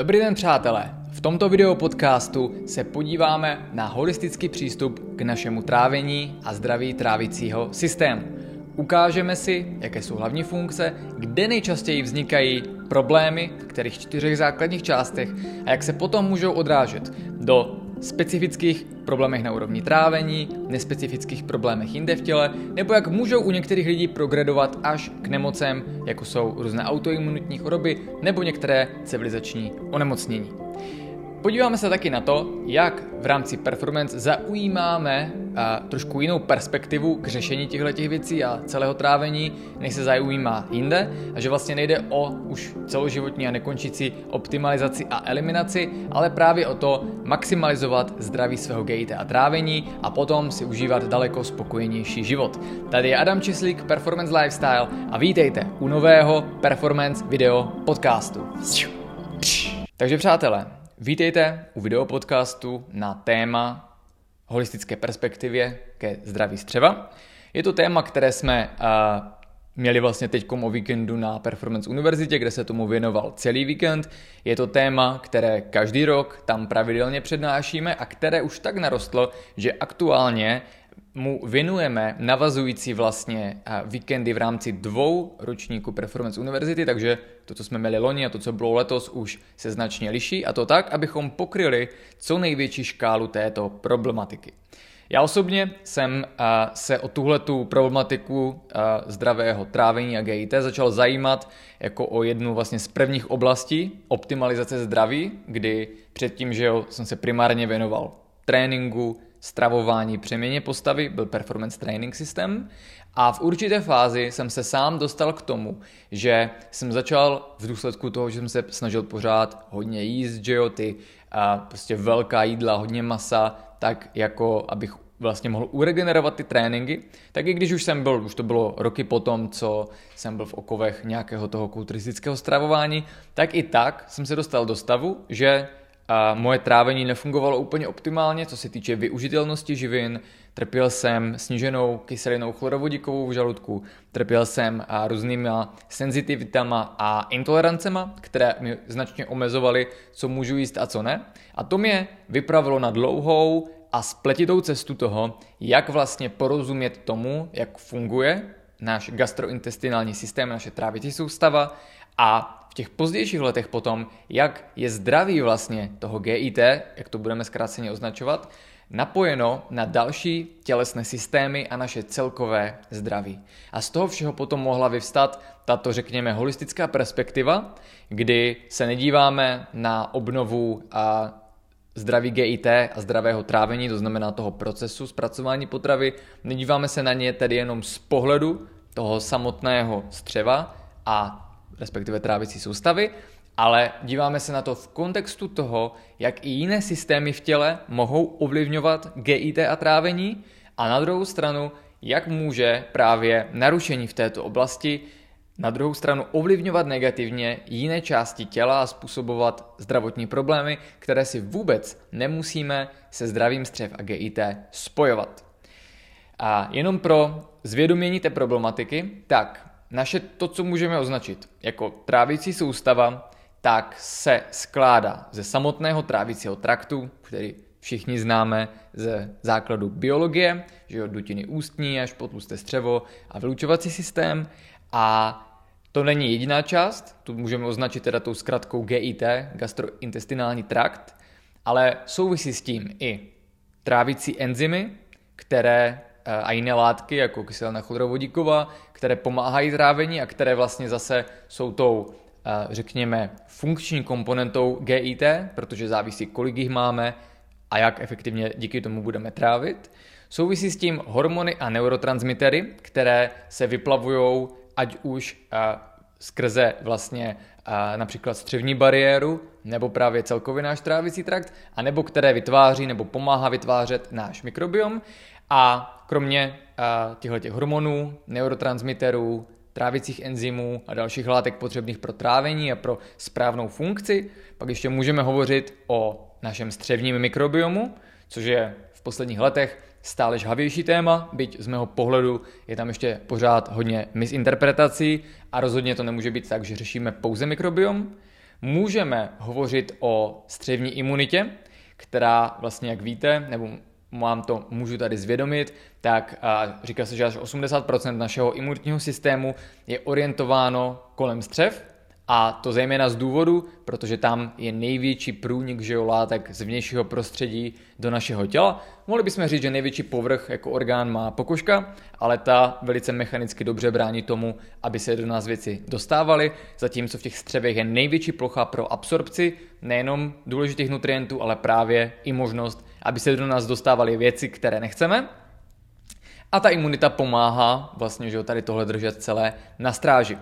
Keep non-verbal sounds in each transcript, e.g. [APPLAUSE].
Dobrý den přátelé, v tomto videu podcastu se podíváme na holistický přístup k našemu trávení a zdraví trávicího systému. Ukážeme si, jaké jsou hlavní funkce, kde nejčastěji vznikají problémy v kterých čtyřech základních částech a jak se potom můžou odrážet do specifických problémech na úrovni trávení, nespecifických problémech jinde v těle, nebo jak můžou u některých lidí progredovat až k nemocem, jako jsou různé autoimunitní choroby nebo některé civilizační onemocnění. Podíváme se taky na to, jak v rámci performance zaujímáme a, trošku jinou perspektivu k řešení těchto věcí a celého trávení, než se zaujímá jinde, a že vlastně nejde o už celoživotní a nekončící optimalizaci a eliminaci, ale právě o to maximalizovat zdraví svého GIT a trávení a potom si užívat daleko spokojenější život. Tady je Adam Čislík, Performance Lifestyle a vítejte u nového Performance video podcastu. Takže přátelé, Vítejte u videopodcastu na téma holistické perspektivě ke zdraví střeva. Je to téma, které jsme uh, měli vlastně teď o víkendu na Performance univerzitě, kde se tomu věnoval celý víkend. Je to téma, které každý rok tam pravidelně přednášíme a které už tak narostlo, že aktuálně mu věnujeme navazující vlastně víkendy v rámci dvou ročníků Performance Univerzity, takže to, co jsme měli loni a to, co bylo letos, už se značně liší a to tak, abychom pokryli co největší škálu této problematiky. Já osobně jsem se o tuhletu problematiku zdravého trávení a GIT začal zajímat jako o jednu vlastně z prvních oblastí optimalizace zdraví, kdy předtím, že jo, jsem se primárně věnoval tréninku, stravování, přeměně postavy, byl performance training systém. A v určité fázi jsem se sám dostal k tomu, že jsem začal v důsledku toho, že jsem se snažil pořád hodně jíst, že jo, ty a prostě velká jídla, hodně masa, tak jako abych vlastně mohl uregenerovat ty tréninky, tak i když už jsem byl, už to bylo roky potom, co jsem byl v okovech nějakého toho kulturistického stravování, tak i tak jsem se dostal do stavu, že a moje trávení nefungovalo úplně optimálně, co se týče využitelnosti živin. Trpěl jsem sníženou kyselinou chlorovodíkovou v žaludku, trpěl jsem různými senzitivitama a intolerancema, které mi značně omezovaly, co můžu jíst a co ne. A to mě vypravilo na dlouhou a spletitou cestu toho, jak vlastně porozumět tomu, jak funguje náš gastrointestinální systém, naše trávicí soustava a v těch pozdějších letech potom, jak je zdraví vlastně toho GIT, jak to budeme zkráceně označovat, napojeno na další tělesné systémy a naše celkové zdraví. A z toho všeho potom mohla vyvstat tato, řekněme, holistická perspektiva, kdy se nedíváme na obnovu a zdraví GIT a zdravého trávení, to znamená toho procesu zpracování potravy, nedíváme se na ně tedy jenom z pohledu toho samotného střeva a respektive trávicí soustavy, ale díváme se na to v kontextu toho, jak i jiné systémy v těle mohou ovlivňovat GIT a trávení a na druhou stranu, jak může právě narušení v této oblasti na druhou stranu ovlivňovat negativně jiné části těla a způsobovat zdravotní problémy, které si vůbec nemusíme se zdravým střev a GIT spojovat. A jenom pro zvědomění té problematiky, tak naše to, co můžeme označit jako trávicí soustava, tak se skládá ze samotného trávicího traktu, který všichni známe ze základu biologie, že jo, dutiny ústní až po tlusté střevo a vylučovací systém. A to není jediná část, tu můžeme označit teda tou zkratkou GIT, gastrointestinální trakt, ale souvisí s tím i trávicí enzymy, které Eh, a jiné látky, jako kyselina chlorovodíková, které pomáhají trávení a které vlastně zase jsou tou, eh, řekněme, funkční komponentou GIT, protože závisí, kolik jich máme a jak efektivně díky tomu budeme trávit. Souvisí s tím hormony a neurotransmitery, které se vyplavují ať už eh, skrze vlastně například střevní bariéru, nebo právě celkově náš trávicí trakt, a nebo které vytváří nebo pomáhá vytvářet náš mikrobiom. A kromě uh, těchto hormonů, neurotransmiterů, trávicích enzymů a dalších látek potřebných pro trávení a pro správnou funkci, pak ještě můžeme hovořit o našem střevním mikrobiomu, což je v posledních letech stále žhavější téma, byť z mého pohledu je tam ještě pořád hodně misinterpretací a rozhodně to nemůže být tak, že řešíme pouze mikrobiom. Můžeme hovořit o střevní imunitě, která vlastně, jak víte, nebo mám to, můžu tady zvědomit, tak a říká se, že až 80% našeho imunitního systému je orientováno kolem střev, a to zejména z důvodu, protože tam je největší průnik látek z vnějšího prostředí do našeho těla. Mohli bychom říct, že největší povrch jako orgán má pokožka, ale ta velice mechanicky dobře brání tomu, aby se do nás věci dostávaly, zatímco v těch střevech je největší plocha pro absorpci nejenom důležitých nutrientů, ale právě i možnost, aby se do nás dostávaly věci, které nechceme. A ta imunita pomáhá vlastně, že tady tohle držet celé na stráži.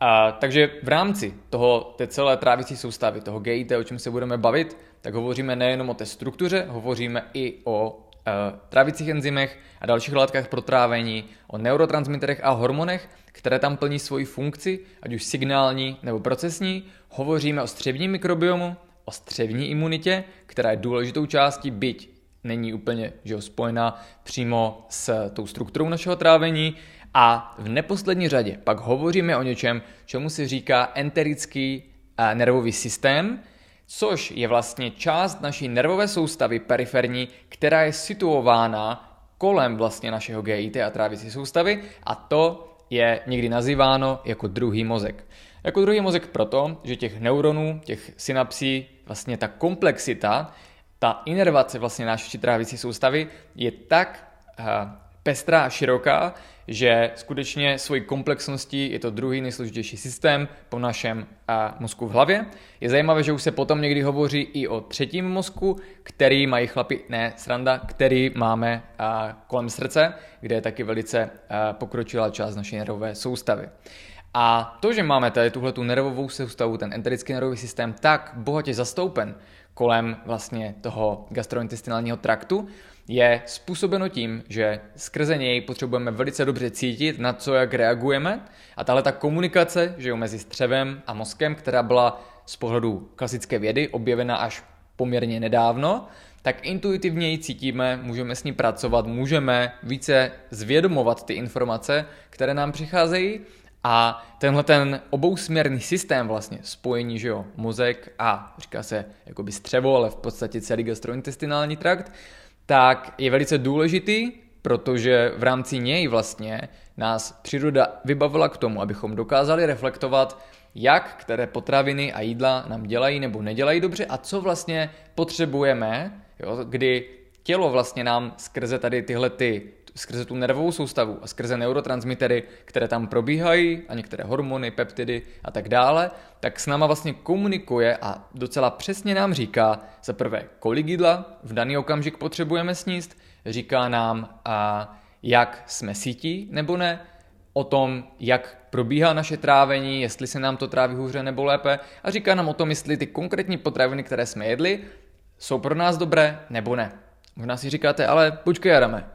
A, takže v rámci toho, té celé trávicí soustavy, toho GIT, o čem se budeme bavit, tak hovoříme nejenom o té struktuře, hovoříme i o e, trávicích enzymech a dalších látkách pro trávení, o neurotransmiterech a hormonech, které tam plní svoji funkci, ať už signální nebo procesní. Hovoříme o střevním mikrobiomu, o střevní imunitě, která je důležitou částí, byť není úplně že jo, spojená přímo s tou strukturou našeho trávení. A v neposlední řadě pak hovoříme o něčem, čemu se říká enterický eh, nervový systém, což je vlastně část naší nervové soustavy periferní, která je situována kolem vlastně našeho GIT a trávicí soustavy a to je někdy nazýváno jako druhý mozek. Jako druhý mozek proto, že těch neuronů, těch synapsí, vlastně ta komplexita, ta inervace vlastně naší trávicí soustavy je tak uh, pestrá a široká, že skutečně svojí komplexností je to druhý nejsložitější systém po našem a, mozku v hlavě. Je zajímavé, že už se potom někdy hovoří i o třetím mozku, který mají chlapi, ne sranda, který máme a, kolem srdce, kde je taky velice pokročilá část naší nervové soustavy. A to, že máme tady tuhle tu nervovou soustavu, ten enterický nervový systém tak bohatě zastoupen kolem vlastně toho gastrointestinálního traktu, je způsobeno tím, že skrze něj potřebujeme velice dobře cítit, na co jak reagujeme. A tahle ta komunikace, že jo, mezi střevem a mozkem, která byla z pohledu klasické vědy objevena až poměrně nedávno, tak intuitivně ji cítíme, můžeme s ní pracovat, můžeme více zvědomovat ty informace, které nám přicházejí a tenhle ten obousměrný systém vlastně, spojení, že jo, mozek a říká se jakoby střevo, ale v podstatě celý gastrointestinální trakt, tak je velice důležitý, protože v rámci něj vlastně nás příroda vybavila k tomu, abychom dokázali reflektovat, jak které potraviny a jídla nám dělají nebo nedělají dobře a co vlastně potřebujeme, jo, kdy tělo vlastně nám skrze tady tyhle ty skrze tu nervovou soustavu a skrze neurotransmitery, které tam probíhají a některé hormony, peptidy a tak dále, tak s náma vlastně komunikuje a docela přesně nám říká za prvé, kolik jídla v daný okamžik potřebujeme sníst, říká nám, a jak jsme sítí nebo ne, o tom, jak probíhá naše trávení, jestli se nám to tráví hůře nebo lépe a říká nám o tom, jestli ty konkrétní potraviny, které jsme jedli, jsou pro nás dobré nebo ne. Možná si říkáte, ale počkej Adame,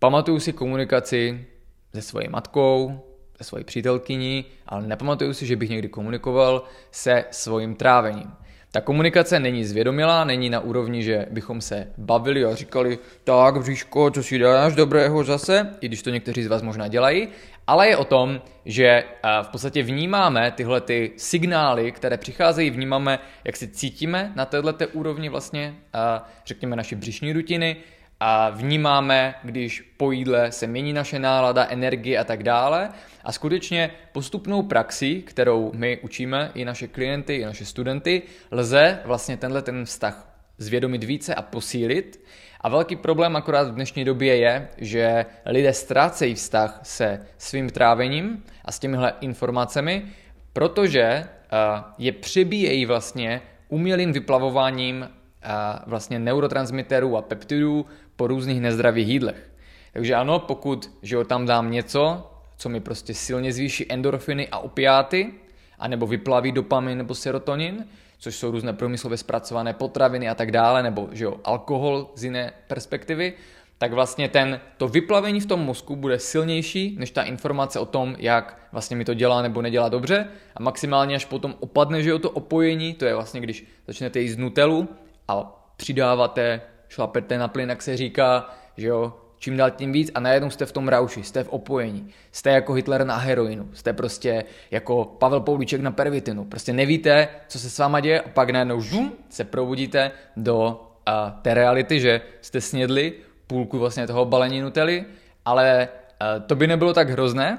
Pamatuju si komunikaci se svojí matkou, se svojí přítelkyní, ale nepamatuju si, že bych někdy komunikoval se svým trávením. Ta komunikace není zvědomilá, není na úrovni, že bychom se bavili a říkali, tak bříško, co si dáš dobrého zase, i když to někteří z vás možná dělají, ale je o tom, že eh, v podstatě vnímáme tyhle ty signály, které přicházejí, vnímáme, jak se cítíme na této úrovni vlastně, eh, řekněme, naší břišní rutiny, a vnímáme, když po jídle se mění naše nálada, energie a tak dále. A skutečně postupnou praxi, kterou my učíme i naše klienty, i naše studenty, lze vlastně tenhle ten vztah zvědomit více a posílit. A velký problém akorát v dnešní době je, že lidé ztrácejí vztah se svým trávením a s těmihle informacemi, protože je přebíjejí vlastně umělým vyplavováním vlastně neurotransmiterů a peptidů po různých nezdravých jídlech. Takže ano, pokud že jo, tam dám něco, co mi prostě silně zvýší endorfiny a opiáty, anebo vyplaví dopamin nebo serotonin, což jsou různé průmyslově zpracované potraviny a tak dále, nebo že jo, alkohol z jiné perspektivy, tak vlastně ten, to vyplavení v tom mozku bude silnější než ta informace o tom, jak vlastně mi to dělá nebo nedělá dobře a maximálně až potom opadne, že jo, to opojení, to je vlastně, když začnete jíst nutelu a přidáváte šlapete na plyn, jak se říká, že jo, čím dál tím víc. A najednou jste v tom rauši, jste v opojení, jste jako Hitler na heroinu, jste prostě jako Pavel Poulíček na pervitinu, prostě nevíte, co se s váma děje a pak najednou žum, se probudíte do uh, té reality, že jste snědli půlku vlastně toho balení Nutelly, ale uh, to by nebylo tak hrozné,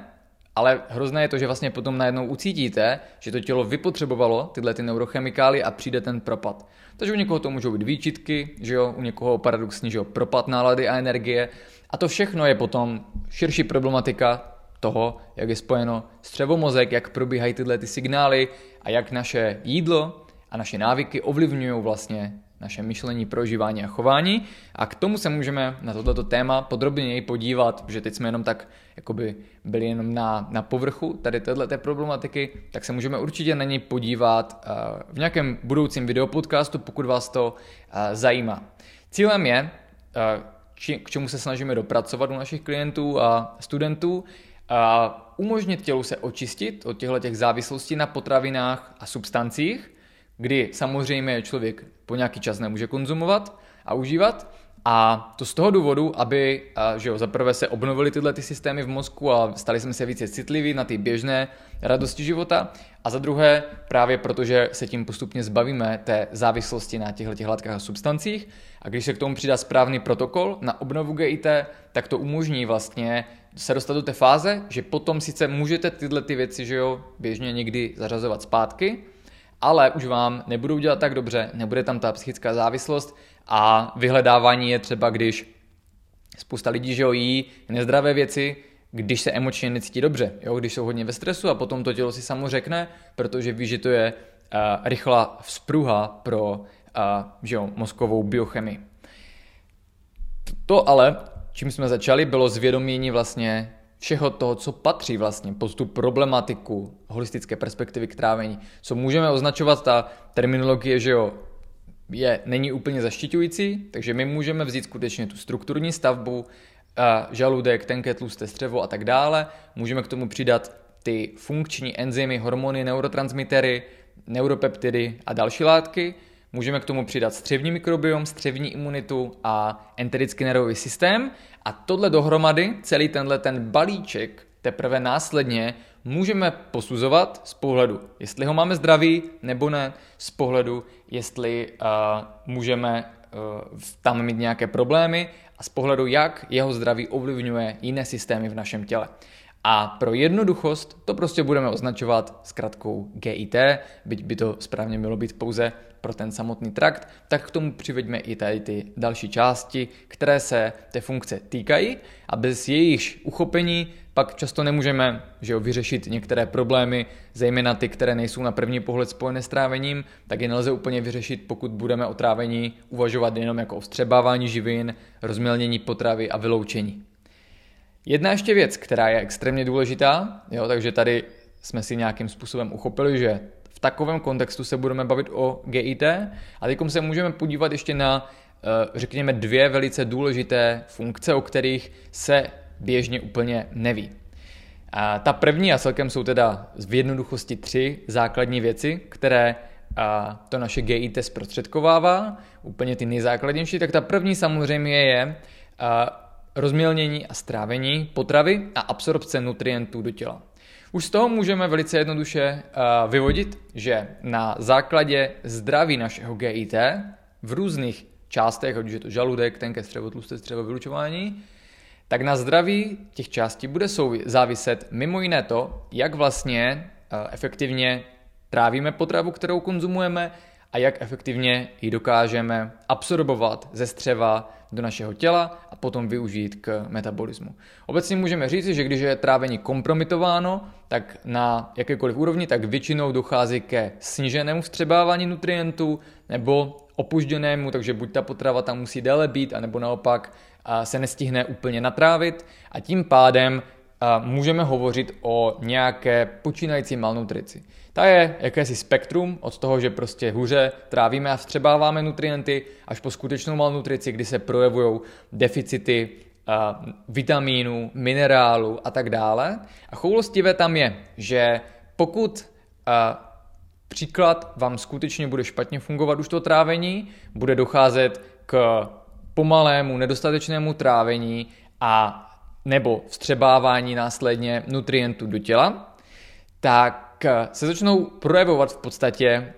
ale hrozné je to, že vlastně potom najednou ucítíte, že to tělo vypotřebovalo tyhle ty neurochemikály a přijde ten propad. Takže u někoho to můžou být výčitky, že jo, u někoho paradoxní, že jo, propad nálady a energie. A to všechno je potom širší problematika toho, jak je spojeno střevomozek, jak probíhají tyhle ty signály a jak naše jídlo a naše návyky ovlivňují vlastně naše myšlení, prožívání a chování. A k tomu se můžeme na toto téma podrobněji podívat, že teď jsme jenom tak jakoby byli jenom na, na povrchu tady této problematiky, tak se můžeme určitě na něj podívat uh, v nějakém budoucím videopodcastu, pokud vás to uh, zajímá. Cílem je, uh, či, k čemu se snažíme dopracovat u našich klientů a studentů, a umožnit tělu se očistit od těchto těch závislostí na potravinách a substancích, kdy samozřejmě člověk po nějaký čas nemůže konzumovat a užívat. A to z toho důvodu, aby že jo, zaprvé se obnovily tyhle ty systémy v mozku a stali jsme se více citliví na ty běžné radosti života. A za druhé, právě protože se tím postupně zbavíme té závislosti na těchto těch látkách a substancích. A když se k tomu přidá správný protokol na obnovu GIT, tak to umožní vlastně se dostat do té fáze, že potom sice můžete tyhle ty věci, že jo, běžně někdy zařazovat zpátky, ale už vám nebudou dělat tak dobře, nebude tam ta psychická závislost a vyhledávání je třeba, když spousta lidí, že jo, jí nezdravé věci, když se emočně necítí dobře, jo, když jsou hodně ve stresu a potom to tělo si samo řekne, protože ví, že to je uh, rychlá vzpruha pro uh, že jo, mozkovou biochemii. To ale, čím jsme začali, bylo zvědomění vlastně všeho toho, co patří vlastně pod tu problematiku holistické perspektivy k trávení. Co můžeme označovat, ta terminologie, že jo, je, není úplně zaštiťující, takže my můžeme vzít skutečně tu strukturní stavbu, žaludek, tenké tlusté střevo a tak dále. Můžeme k tomu přidat ty funkční enzymy, hormony, neurotransmitery, neuropeptidy a další látky. Můžeme k tomu přidat střevní mikrobiom, střevní imunitu a enterický nervový systém a tohle dohromady, celý tenhle ten balíček, teprve následně můžeme posuzovat z pohledu, jestli ho máme zdravý nebo ne, z pohledu, jestli uh, můžeme uh, tam mít nějaké problémy a z pohledu, jak jeho zdraví ovlivňuje jiné systémy v našem těle. A pro jednoduchost to prostě budeme označovat zkratkou GIT, byť by to správně mělo být pouze pro ten samotný trakt, tak k tomu přiveďme i tady ty další části, které se té funkce týkají a bez jejich uchopení pak často nemůžeme že jo, vyřešit některé problémy, zejména ty, které nejsou na první pohled spojené s trávením, tak je nelze úplně vyřešit, pokud budeme o trávení uvažovat jenom jako o vstřebávání živin, rozmělnění potravy a vyloučení. Jedna ještě věc, která je extrémně důležitá, jo, takže tady jsme si nějakým způsobem uchopili, že v takovém kontextu se budeme bavit o GIT a teď se můžeme podívat ještě na, eh, řekněme, dvě velice důležité funkce, o kterých se běžně úplně neví. A ta první a celkem jsou teda v jednoduchosti tři základní věci, které a to naše GIT zprostředkovává, úplně ty nejzákladnější, tak ta první samozřejmě je a, rozmělnění a strávení potravy a absorpce nutrientů do těla. Už z toho můžeme velice jednoduše uh, vyvodit, že na základě zdraví našeho GIT v různých částech, ať už je to žaludek, tenké střevo, tlusté střevo, vylučování, tak na zdraví těch částí bude záviset mimo jiné to, jak vlastně uh, efektivně trávíme potravu, kterou konzumujeme a jak efektivně ji dokážeme absorbovat ze střeva do našeho těla a potom využít k metabolismu. Obecně můžeme říct, že když je trávení kompromitováno, tak na jakékoliv úrovni, tak většinou dochází ke sníženému vstřebávání nutrientů nebo opužděnému, takže buď ta potrava tam musí déle být, anebo naopak se nestihne úplně natrávit a tím pádem můžeme hovořit o nějaké počínající malnutrici. Ta je jakési spektrum od toho, že prostě hůře trávíme a vstřebáváme nutrienty, až po skutečnou malnutrici, kdy se projevují deficity uh, vitamínů, minerálu a tak dále. A choulostivé tam je, že pokud uh, příklad vám skutečně bude špatně fungovat už to trávení, bude docházet k pomalému, nedostatečnému trávení a nebo vstřebávání následně nutrientů do těla, tak se začnou projevovat v podstatě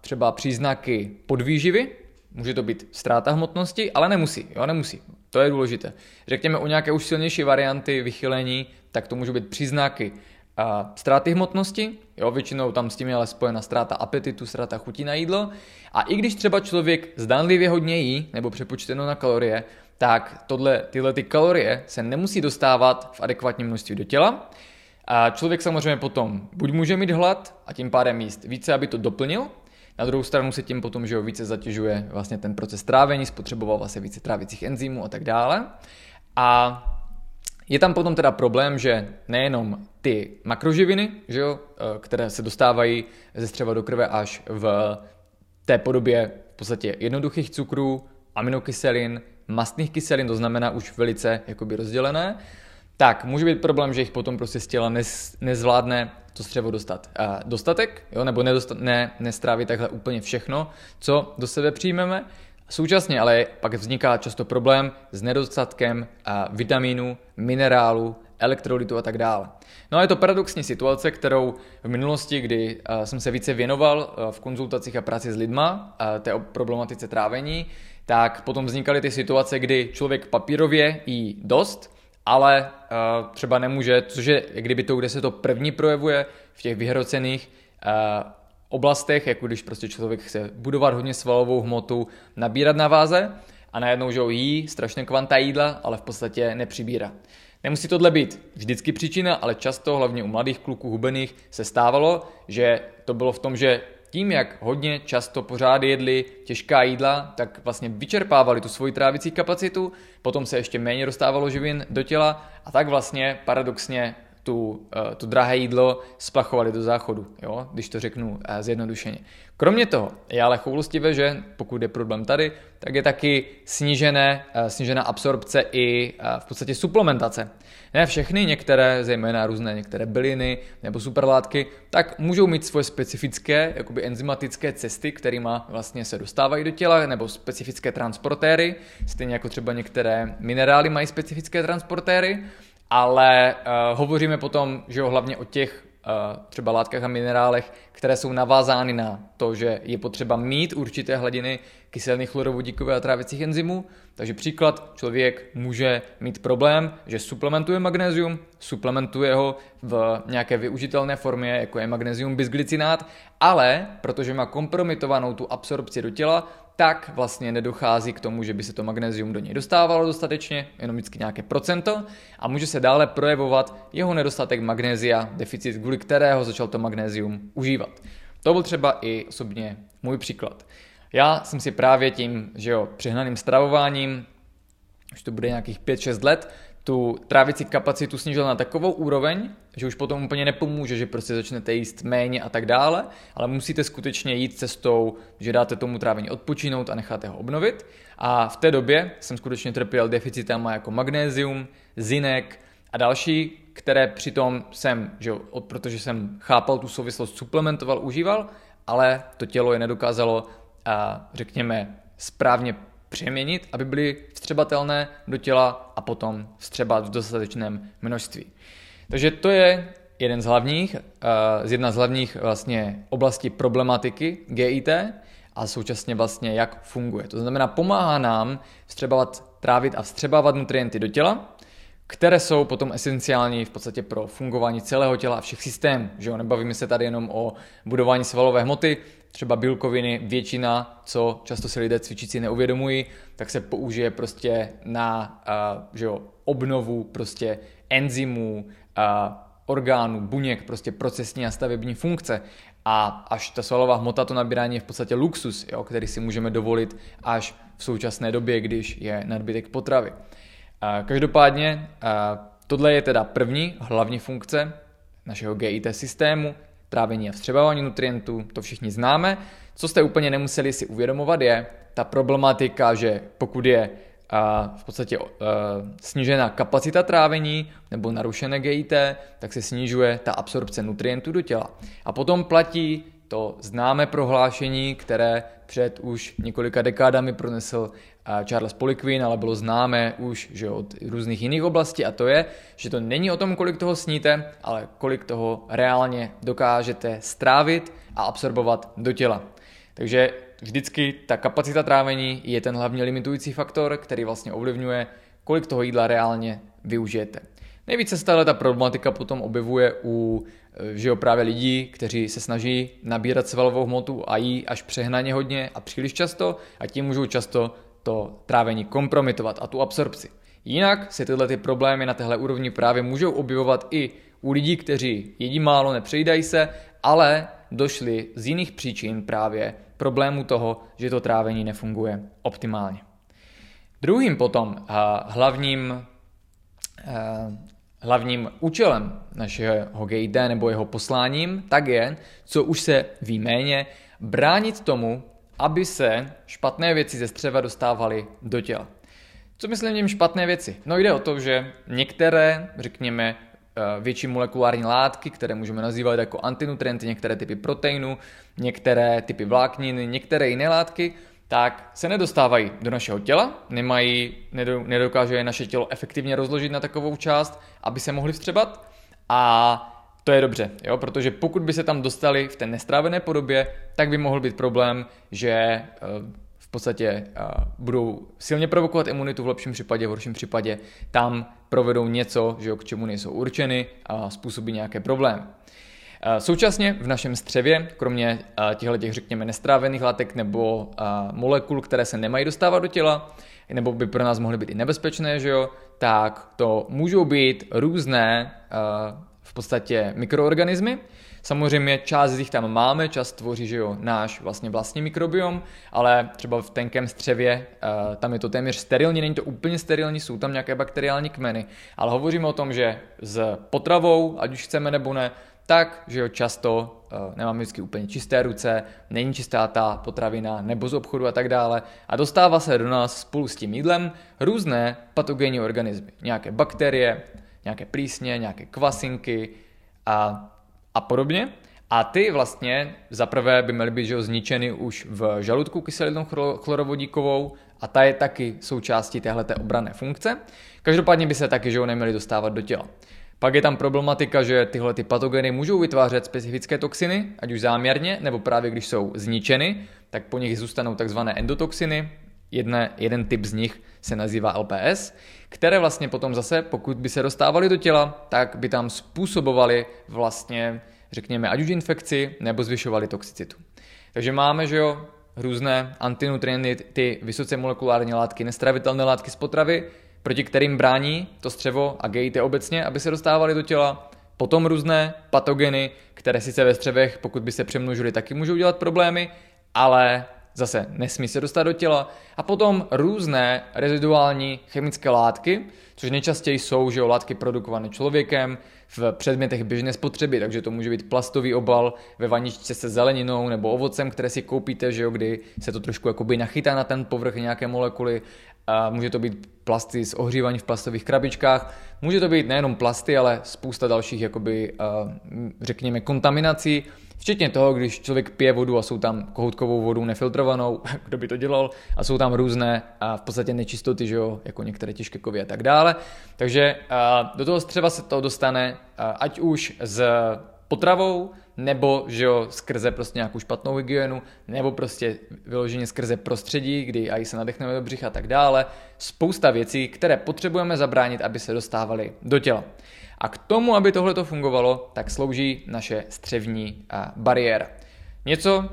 třeba příznaky podvýživy, může to být ztráta hmotnosti, ale nemusí, jo, nemusí. To je důležité. Řekněme o nějaké už silnější varianty vychylení, tak to můžou být příznaky a ztráty hmotnosti, jo, většinou tam s tím je ale spojena ztráta apetitu, ztráta chutí na jídlo. A i když třeba člověk zdánlivě hodně jí, nebo přepočteno na kalorie, tak tohle, tyhle ty kalorie se nemusí dostávat v adekvátním množství do těla. A člověk samozřejmě potom buď může mít hlad a tím pádem jíst více, aby to doplnil, na druhou stranu se tím potom že jo, více zatěžuje vlastně ten proces trávení, spotřeboval vlastně více trávicích enzymů a tak dále. A je tam potom teda problém, že nejenom ty makroživiny, že jo, eh, které se dostávají ze střeva do krve až v té podobě v podstatě jednoduchých cukrů, aminokyselin, mastných kyselin, to znamená už velice jakoby rozdělené, tak může být problém, že jich potom prostě z těla nez, nezvládne to střevo dostat uh, dostatek, jo, nebo nedostat, ne, nestráví takhle úplně všechno, co do sebe přijmeme. Současně ale pak vzniká často problém s nedostatkem uh, vitamínů, minerálu, elektrolitu a tak dále. No a je to paradoxní situace, kterou v minulosti, kdy jsem se více věnoval v konzultacích a práci s lidma, té problematice trávení, tak potom vznikaly ty situace, kdy člověk papírově jí dost, ale uh, třeba nemůže, což je kdyby to, kde se to první projevuje v těch vyhrocených uh, oblastech, jako když prostě člověk chce budovat hodně svalovou hmotu, nabírat na váze a najednou, že jí strašně kvanta jídla, ale v podstatě nepřibírá. Nemusí tohle být vždycky příčina, ale často, hlavně u mladých kluků hubených, se stávalo, že to bylo v tom, že tím, jak hodně často pořád jedli těžká jídla, tak vlastně vyčerpávali tu svoji trávicí kapacitu, potom se ještě méně dostávalo živin do těla a tak vlastně paradoxně tu, uh, tu drahé jídlo splachovali do záchodu, jo? když to řeknu uh, zjednodušeně. Kromě toho je ale choulostivé, že pokud je problém tady, tak je taky snížené, uh, snížená absorpce i v podstatě suplementace. Ne všechny, některé, zejména různé některé byliny nebo superlátky, tak můžou mít svoje specifické jakoby enzymatické cesty, kterými vlastně se dostávají do těla, nebo specifické transportéry, stejně jako třeba některé minerály mají specifické transportéry, ale uh, hovoříme potom, že jo, hlavně o těch uh, třeba látkách a minerálech, které jsou navázány na to, že je potřeba mít určité hladiny kyselných chlorovodíkové a trávicích enzymů. Takže příklad, člověk může mít problém, že suplementuje magnézium, suplementuje ho v nějaké využitelné formě, jako je magnézium bisglycinát, ale protože má kompromitovanou tu absorpci do těla, tak vlastně nedochází k tomu, že by se to magnézium do něj dostávalo dostatečně, jenom vždycky nějaké procento a může se dále projevovat jeho nedostatek magnézia, deficit, kvůli kterého začal to magnézium užívat. To byl třeba i osobně můj příklad. Já jsem si právě tím, že jo, přehnaným stravováním, už to bude nějakých 5-6 let, tu trávicí kapacitu snížil na takovou úroveň, že už potom úplně nepomůže, že prostě začnete jíst méně a tak dále, ale musíte skutečně jít cestou, že dáte tomu trávení odpočinout a necháte ho obnovit. A v té době jsem skutečně trpěl deficitama jako magnézium, zinek a další, které přitom jsem, že protože jsem chápal tu souvislost, suplementoval, užíval, ale to tělo je nedokázalo, a, řekněme, správně přeměnit, aby byly vstřebatelné do těla a potom vstřebat v dostatečném množství. Takže to je jeden z hlavních, z jedna z hlavních vlastně oblastí problematiky GIT a současně vlastně jak funguje. To znamená, pomáhá nám vstřebávat, trávit a vstřebávat nutrienty do těla, které jsou potom esenciální v podstatě pro fungování celého těla a všech systémů. Nebavíme se tady jenom o budování svalové hmoty, třeba bílkoviny, většina, co často si lidé cvičící neuvědomují, tak se použije prostě na uh, že jo, obnovu prostě enzymů, uh, orgánů, buněk, prostě procesní a stavební funkce. A až ta svalová hmota, to nabírání je v podstatě luxus, jo, který si můžeme dovolit až v současné době, když je nadbytek potravy. Každopádně tohle je teda první hlavní funkce našeho GIT systému, trávení a vstřebávání nutrientů, to všichni známe. Co jste úplně nemuseli si uvědomovat je ta problematika, že pokud je v podstatě snížená kapacita trávení nebo narušené GIT, tak se snižuje ta absorpce nutrientů do těla. A potom platí to známé prohlášení, které před už několika dekádami pronesl Charles Poliquin, ale bylo známé už že od různých jiných oblastí a to je, že to není o tom, kolik toho sníte, ale kolik toho reálně dokážete strávit a absorbovat do těla. Takže vždycky ta kapacita trávení je ten hlavně limitující faktor, který vlastně ovlivňuje, kolik toho jídla reálně využijete. Nejvíce se tahle ta problematika potom objevuje u že jo, právě lidí, kteří se snaží nabírat svalovou hmotu a jí až přehnaně hodně a příliš často a tím můžou často to trávení kompromitovat a tu absorpci. Jinak se tyhle ty problémy na téhle úrovni právě můžou objevovat i u lidí, kteří jedí málo, nepřejídají se, ale došli z jiných příčin právě problému toho, že to trávení nefunguje optimálně. Druhým potom hlavním, hlavním účelem našeho GID nebo jeho posláním tak je, co už se ví méně, bránit tomu, aby se špatné věci ze střeva dostávaly do těla. Co myslím tím špatné věci? No jde o to, že některé, řekněme, eh, větší molekulární látky, které můžeme nazývat jako antinutrienty, některé typy proteinů, některé typy vlákniny, některé jiné látky, tak se nedostávají do našeho těla, nemají, nedokáže je naše tělo efektivně rozložit na takovou část, aby se mohly vstřebat a to je dobře, jo? protože pokud by se tam dostali v té nestrávené podobě, tak by mohl být problém, že eh, v podstatě eh, budou silně provokovat imunitu, v lepším případě, v horším případě tam provedou něco, že jo, k čemu nejsou určeny a způsobí nějaké problémy. Eh, současně v našem střevě, kromě těchto těch, řekněme, nestrávených látek nebo molekul, které se nemají dostávat do těla, nebo by pro nás mohly být i nebezpečné, že jo, tak to můžou být různé v podstatě mikroorganismy. Samozřejmě část z nich tam máme, část tvoří že jo, náš vlastně vlastní mikrobiom, ale třeba v tenkém střevě tam je to téměř sterilní, není to úplně sterilní, jsou tam nějaké bakteriální kmeny, ale hovoříme o tom, že s potravou, ať už chceme nebo ne, tak, že jo, často uh, nemáme vždycky úplně čisté ruce, není čistá ta potravina nebo z obchodu a tak dále a dostává se do nás spolu s tím jídlem různé patogenní organismy, nějaké bakterie, nějaké plísně, nějaké kvasinky a, a podobně. A ty vlastně zaprvé by měly být že zničeny už v žaludku kyselinou chlorovodíkovou a ta je taky součástí téhleté obrané funkce. Každopádně by se taky že neměly dostávat do těla. Pak je tam problematika, že tyhle ty patogeny můžou vytvářet specifické toxiny, ať už záměrně, nebo právě když jsou zničeny, tak po nich zůstanou takzvané endotoxiny, Jedne, jeden typ z nich se nazývá LPS, které vlastně potom zase, pokud by se dostávaly do těla, tak by tam způsobovali vlastně, řekněme, ať už infekci, nebo zvyšovali toxicitu. Takže máme, že jo, různé antinutrienty, ty vysoce molekulární látky, nestravitelné látky z potravy, proti kterým brání to střevo a GIT obecně, aby se dostávaly do těla. Potom různé patogeny, které sice ve střevech, pokud by se přemnožily, taky můžou dělat problémy, ale zase nesmí se dostat do těla. A potom různé reziduální chemické látky, což nejčastěji jsou že látky produkované člověkem v předmětech běžné spotřeby, takže to může být plastový obal ve vaničce se zeleninou nebo ovocem, které si koupíte, že jo, kdy se to trošku jakoby nachytá na ten povrch nějaké molekuly. A může to být plasty z ohřívání v plastových krabičkách. Může to být nejenom plasty, ale spousta dalších, jakoby, řekněme, kontaminací Včetně toho, když člověk pije vodu a jsou tam kohoutkovou vodu nefiltrovanou, [LAUGHS] kdo by to dělal, a jsou tam různé a v podstatě nečistoty, že jo, jako některé těžké kovy a tak dále. Takže do toho střeva se to dostane ať už z potravou, nebo že jo, skrze prostě nějakou špatnou hygienu, nebo prostě vyloženě skrze prostředí, kdy aj se nadechneme do břicha a tak dále. Spousta věcí, které potřebujeme zabránit, aby se dostávaly do těla. A k tomu, aby tohle to fungovalo, tak slouží naše střevní bariéra. Něco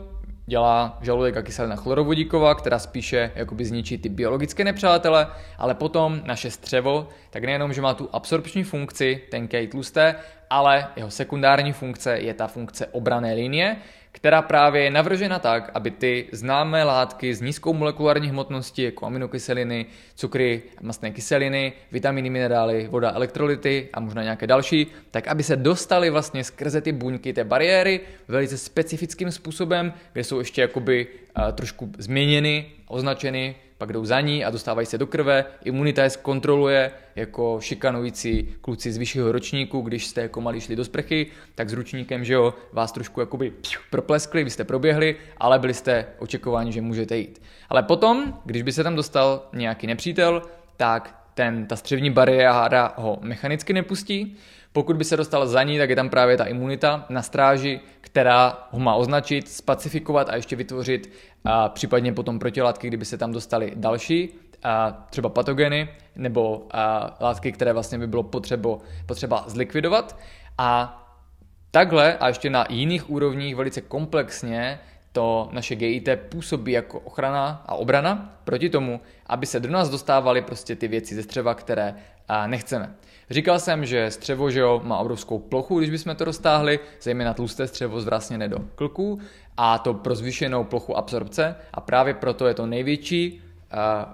dělá žaludek a kyselina chlorovodíková, která spíše jakoby zničí ty biologické nepřátele, ale potom naše střevo, tak nejenom, že má tu absorpční funkci, tenké tlusté, ale jeho sekundární funkce je ta funkce obrané linie, která právě je navržena tak, aby ty známé látky s nízkou molekulární hmotností, jako aminokyseliny, cukry, mastné kyseliny, vitaminy, minerály, voda, elektrolyty a možná nějaké další, tak aby se dostaly vlastně skrze ty buňky té bariéry velice specifickým způsobem, kde jsou ještě jakoby uh, trošku změněny, označeny pak jdou za ní a dostávají se do krve, imunita je zkontroluje jako šikanující kluci z vyššího ročníku, když jste jako malí šli do sprchy, tak s ručníkem, že jo, vás trošku jakoby propleskli, vy jste proběhli, ale byli jste očekováni, že můžete jít. Ale potom, když by se tam dostal nějaký nepřítel, tak ten, ta střevní bariéra ho mechanicky nepustí. Pokud by se dostal za ní, tak je tam právě ta imunita na stráži, která ho má označit, spacifikovat a ještě vytvořit a případně potom protilátky, kdyby se tam dostali další, a třeba patogeny nebo a látky, které vlastně by bylo potřeba, potřeba zlikvidovat. A takhle a ještě na jiných úrovních velice komplexně to naše GIT působí jako ochrana a obrana proti tomu, aby se do nás dostávaly prostě ty věci ze střeva, které nechceme. Říkal jsem, že střevo že jo, má obrovskou plochu, když bychom to roztáhli, zejména tlusté střevo zvrasněné do klků a to pro zvýšenou plochu absorpce a právě proto je to největší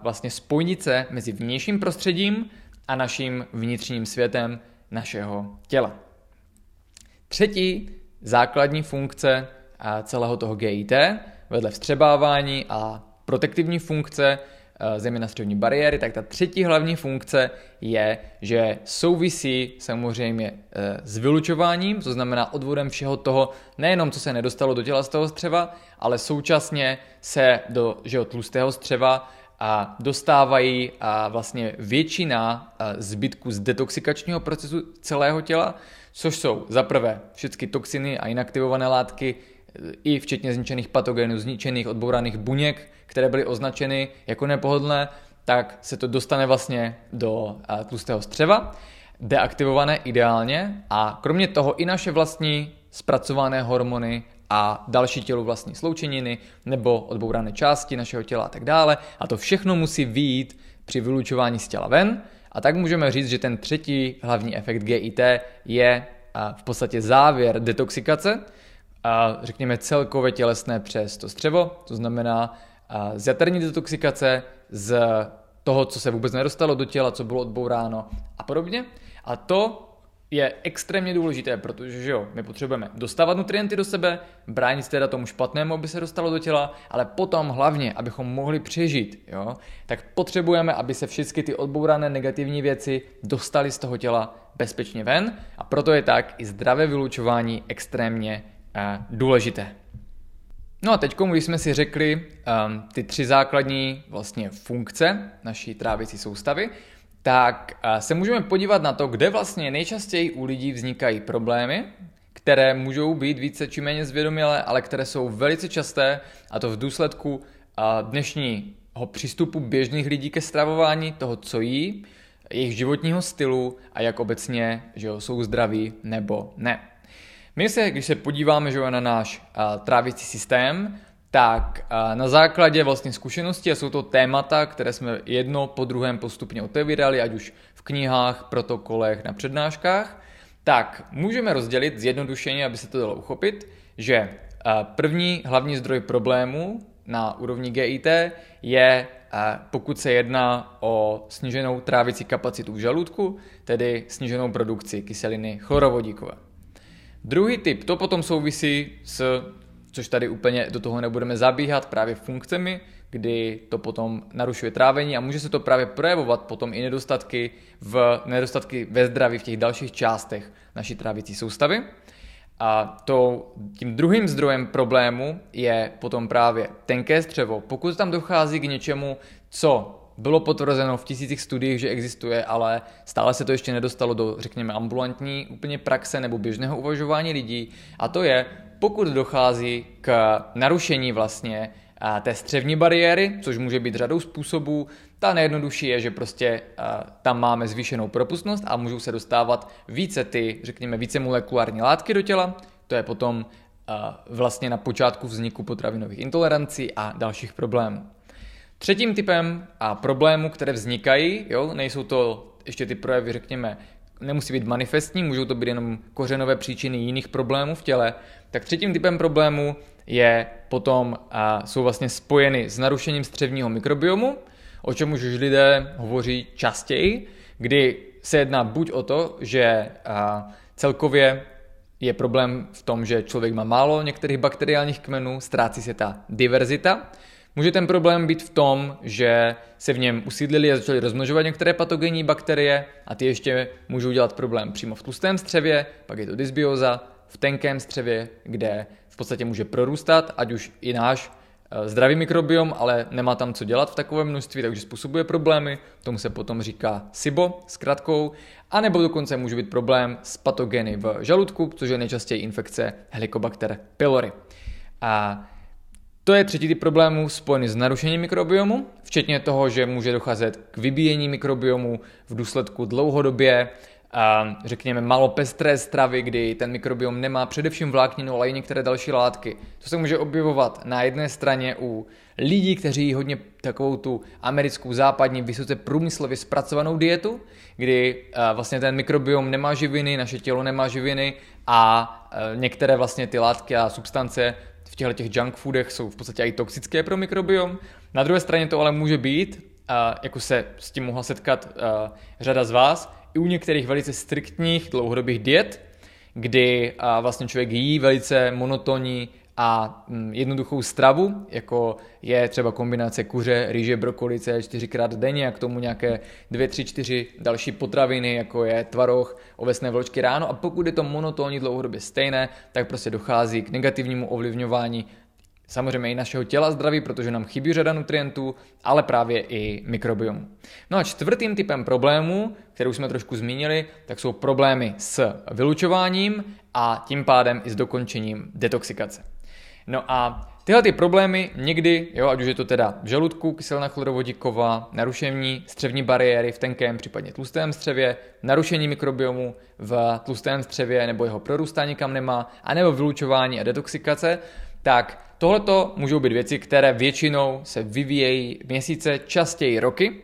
vlastně spojnice mezi vnějším prostředím a naším vnitřním světem našeho těla. Třetí základní funkce celého toho GIT, vedle vstřebávání a protektivní funkce, zejména střevní bariéry, tak ta třetí hlavní funkce je, že souvisí samozřejmě eh, s vylučováním, to znamená odvodem všeho toho, nejenom co se nedostalo do těla z toho střeva, ale současně se do že tlustého střeva a dostávají a vlastně většina zbytku z detoxikačního procesu celého těla, což jsou za prvé všechny toxiny a inaktivované látky, i včetně zničených patogenů, zničených odbouraných buněk, které byly označeny jako nepohodlné, tak se to dostane vlastně do eh, tlustého střeva, deaktivované ideálně a kromě toho i naše vlastní zpracované hormony a další tělu vlastní sloučeniny nebo odbourané části našeho těla a tak dále. A to všechno musí výjít při vylučování z těla ven. A tak můžeme říct, že ten třetí hlavní efekt GIT je eh, v podstatě závěr detoxikace, a řekněme celkově tělesné přes to střevo, to znamená z jaterní detoxikace, z toho, co se vůbec nedostalo do těla, co bylo odbouráno a podobně. A to je extrémně důležité, protože že jo, my potřebujeme dostávat nutrienty do sebe, bránit teda tomu špatnému, aby se dostalo do těla, ale potom hlavně, abychom mohli přežít, jo, tak potřebujeme, aby se všechny ty odbourané negativní věci dostaly z toho těla bezpečně ven a proto je tak i zdravé vylučování extrémně důležité. No a teď, když jsme si řekli um, ty tři základní vlastně funkce naší trávicí soustavy, tak uh, se můžeme podívat na to, kde vlastně nejčastěji u lidí vznikají problémy, které můžou být více či méně zvědomilé, ale které jsou velice časté a to v důsledku uh, dnešního přístupu běžných lidí ke stravování, toho, co jí, jejich životního stylu a jak obecně že jo, jsou zdraví nebo ne. My se, když se podíváme že na náš uh, trávicí systém, tak uh, na základě vlastně zkušenosti, a jsou to témata, které jsme jedno po druhém postupně otevírali, ať už v knihách, protokolech, na přednáškách, tak můžeme rozdělit zjednodušeně, aby se to dalo uchopit, že uh, první hlavní zdroj problému na úrovni GIT je, pokud se jedná o sníženou trávicí kapacitu v žaludku, tedy sníženou produkci kyseliny chlorovodíkové. Druhý typ, to potom souvisí s, což tady úplně do toho nebudeme zabíhat, právě funkcemi, kdy to potom narušuje trávení a může se to právě projevovat potom i nedostatky, v, nedostatky ve zdraví v těch dalších částech naší trávicí soustavy. A to, tím druhým zdrojem problému je potom právě tenké střevo. Pokud tam dochází k něčemu, co bylo potvrzeno v tisících studiích, že existuje, ale stále se to ještě nedostalo do, řekněme, ambulantní úplně praxe nebo běžného uvažování lidí. A to je, pokud dochází k narušení vlastně té střevní bariéry, což může být řadou způsobů. Ta nejjednodušší je, že prostě tam máme zvýšenou propustnost a můžou se dostávat více ty, řekněme, více molekulární látky do těla. To je potom vlastně na počátku vzniku potravinových intolerancí a dalších problémů. Třetím typem a problémů, které vznikají, jo, nejsou to ještě ty projevy, řekněme, nemusí být manifestní, můžou to být jenom kořenové příčiny jiných problémů v těle, tak třetím typem problému je potom a jsou vlastně spojeny s narušením střevního mikrobiomu, o čem už lidé hovoří častěji, kdy se jedná buď o to, že a, celkově je problém v tom, že člověk má málo některých bakteriálních kmenů, ztrácí se ta diverzita, Může ten problém být v tom, že se v něm usídlili a začaly rozmnožovat některé patogenní bakterie a ty ještě můžou dělat problém přímo v tlustém střevě, pak je to dysbioza, v tenkém střevě, kde v podstatě může prorůstat, ať už i náš eh, zdravý mikrobiom, ale nemá tam co dělat v takovém množství, takže způsobuje problémy, tomu se potom říká SIBO s kratkou, anebo dokonce může být problém s patogeny v žaludku, což je nejčastěji infekce Helicobacter pylori. A to je třetí typ problémů spojený s narušením mikrobiomu, včetně toho, že může docházet k vybíjení mikrobiomu v důsledku dlouhodobě řekněme, malopestré stravy, kdy ten mikrobiom nemá především vlákninu, ale i některé další látky. To se může objevovat na jedné straně u lidí, kteří hodně takovou tu americkou západní vysoce průmyslově zpracovanou dietu, kdy vlastně ten mikrobiom nemá živiny, naše tělo nemá živiny a některé vlastně ty látky a substance v těchto těch junk foodech jsou v podstatě i toxické pro mikrobiom. Na druhé straně to ale může být, jako se s tím mohla setkat řada z vás, i u některých velice striktních dlouhodobých diet, kdy vlastně člověk jí velice monotonní a mm, jednoduchou stravu, jako je třeba kombinace kuře, rýže, brokolice čtyřikrát denně a k tomu nějaké dvě, tři, čtyři další potraviny, jako je tvaroh, ovesné vločky ráno a pokud je to monotónní dlouhodobě stejné, tak prostě dochází k negativnímu ovlivňování samozřejmě i našeho těla zdraví, protože nám chybí řada nutrientů, ale právě i mikrobiomu. No a čtvrtým typem problémů, kterou jsme trošku zmínili, tak jsou problémy s vylučováním a tím pádem i s dokončením detoxikace. No a tyhle ty problémy někdy, jo, ať už je to teda v žaludku, kyselina chlorovodíková, narušení střevní bariéry v tenkém, případně tlustém střevě, narušení mikrobiomu v tlustém střevě nebo jeho prorůstání kam nemá, anebo vylučování a detoxikace, tak tohleto můžou být věci, které většinou se vyvíjejí měsíce, častěji roky,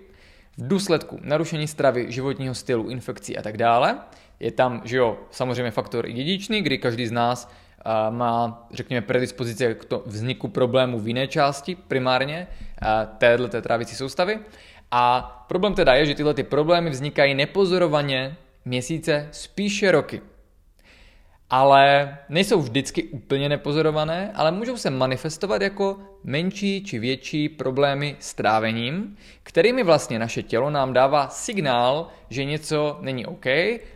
v důsledku narušení stravy, životního stylu, infekcí a tak dále. Je tam, že jo, samozřejmě faktor dědičný, kdy každý z nás má, řekněme, predispozice k to vzniku problému v jiné části, primárně téhle té trávicí soustavy. A problém teda je, že tyhle ty problémy vznikají nepozorovaně měsíce, spíše roky ale nejsou vždycky úplně nepozorované, ale můžou se manifestovat jako menší či větší problémy s trávením, kterými vlastně naše tělo nám dává signál, že něco není OK,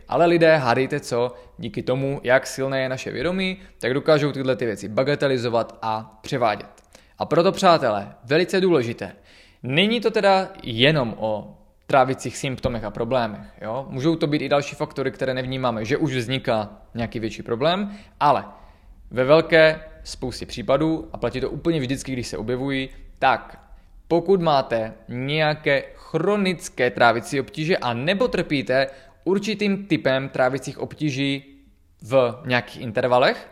ale lidé, hádejte co, díky tomu, jak silné je naše vědomí, tak dokážou tyhle ty věci bagatelizovat a převádět. A proto, přátelé, velice důležité, není to teda jenom o trávicích symptomech a problémech. Jo? Můžou to být i další faktory, které nevnímáme, že už vzniká nějaký větší problém, ale ve velké spoustě případů, a platí to úplně vždycky, když se objevují, tak pokud máte nějaké chronické trávicí obtíže a nebo trpíte určitým typem trávicích obtíží v nějakých intervalech,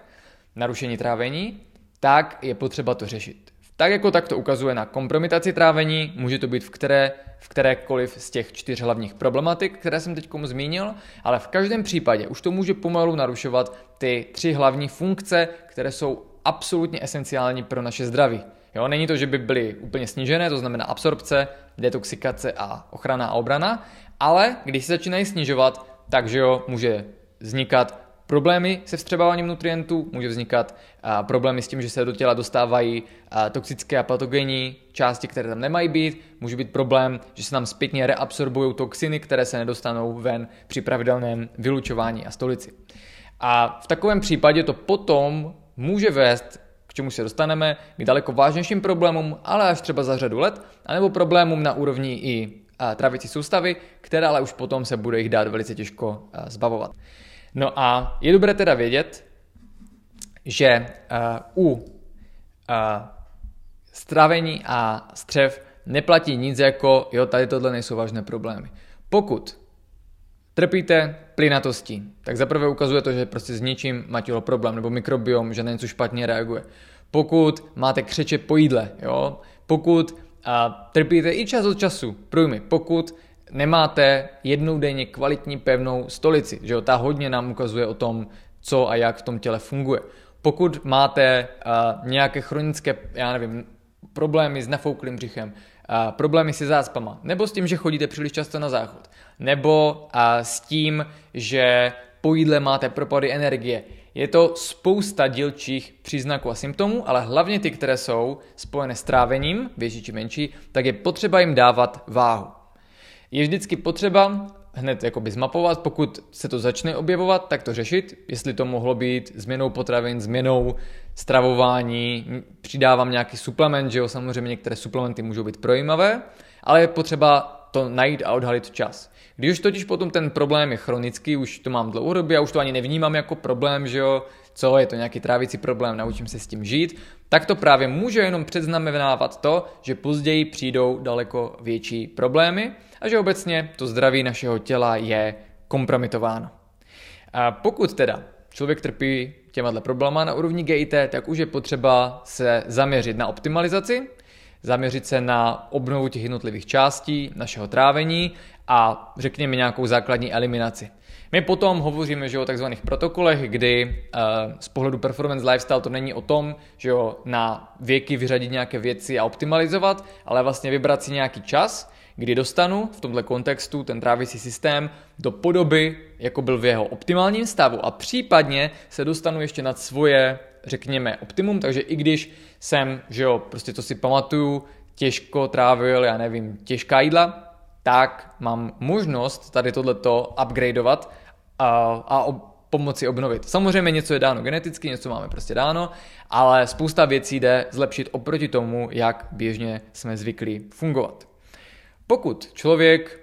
narušení trávení, tak je potřeba to řešit. Tak jako tak to ukazuje na kompromitaci trávení, může to být v, které, v kterékoliv z těch čtyř hlavních problematik, které jsem teď zmínil, ale v každém případě už to může pomalu narušovat ty tři hlavní funkce, které jsou absolutně esenciální pro naše zdraví. Jo, není to, že by byly úplně snížené, to znamená absorpce, detoxikace a ochrana a obrana, ale když se začínají snižovat, takže jo, může vznikat problémy se vstřebáváním nutrientů, může vznikat a, problémy s tím, že se do těla dostávají a, toxické a patogenní části, které tam nemají být, může být problém, že se nám zpětně reabsorbují toxiny, které se nedostanou ven při pravidelném vylučování a stolici. A v takovém případě to potom může vést k čemu se dostaneme, k daleko vážnějším problémům, ale až třeba za řadu let, anebo problémům na úrovni i trávicí soustavy, které ale už potom se bude jich dát velice těžko zbavovat. No a je dobré teda vědět, že uh, u uh, stravení a střev neplatí nic jako, jo, tady tohle nejsou vážné problémy. Pokud trpíte plynatostí, tak zaprvé ukazuje to, že prostě s ničím má tělo problém, nebo mikrobiom, že na něco špatně reaguje. Pokud máte křeče po jídle, jo, pokud a, trpíte i čas od času průjmy, pokud nemáte jednou denně kvalitní pevnou stolici, že jo, ta hodně nám ukazuje o tom, co a jak v tom těle funguje. Pokud máte uh, nějaké chronické, já nevím, problémy s nafouklým břichem, uh, problémy se záspama, nebo s tím, že chodíte příliš často na záchod, nebo uh, s tím, že po jídle máte propady energie, je to spousta dílčích příznaků a symptomů, ale hlavně ty, které jsou spojené s trávením, větší či menší, tak je potřeba jim dávat váhu. Je vždycky potřeba hned jakoby zmapovat, pokud se to začne objevovat, tak to řešit, jestli to mohlo být změnou potravin, změnou stravování, přidávám nějaký suplement, že jo, samozřejmě některé suplementy můžou být projímavé, ale je potřeba to najít a odhalit včas. Když už totiž potom ten problém je chronický, už to mám dlouhodobě a už to ani nevnímám jako problém, že jo, co je to nějaký trávicí problém, naučím se s tím žít, tak to právě může jenom předznamenávat to, že později přijdou daleko větší problémy a že obecně to zdraví našeho těla je kompromitováno. A pokud teda člověk trpí těma problémy na úrovni GIT, tak už je potřeba se zaměřit na optimalizaci, zaměřit se na obnovu těch jednotlivých částí našeho trávení a řekněme nějakou základní eliminaci. My potom hovoříme že o takzvaných protokolech, kdy uh, z pohledu performance lifestyle to není o tom, že jo, na věky vyřadit nějaké věci a optimalizovat, ale vlastně vybrat si nějaký čas, kdy dostanu v tomto kontextu ten trávicí systém do podoby, jako byl v jeho optimálním stavu a případně se dostanu ještě nad svoje, řekněme, optimum, takže i když jsem, že jo, prostě to si pamatuju, těžko trávil, já nevím, těžká jídla, tak mám možnost tady tohleto upgradeovat a, a pomoci obnovit. Samozřejmě něco je dáno geneticky, něco máme prostě dáno, ale spousta věcí jde zlepšit oproti tomu, jak běžně jsme zvyklí fungovat. Pokud člověk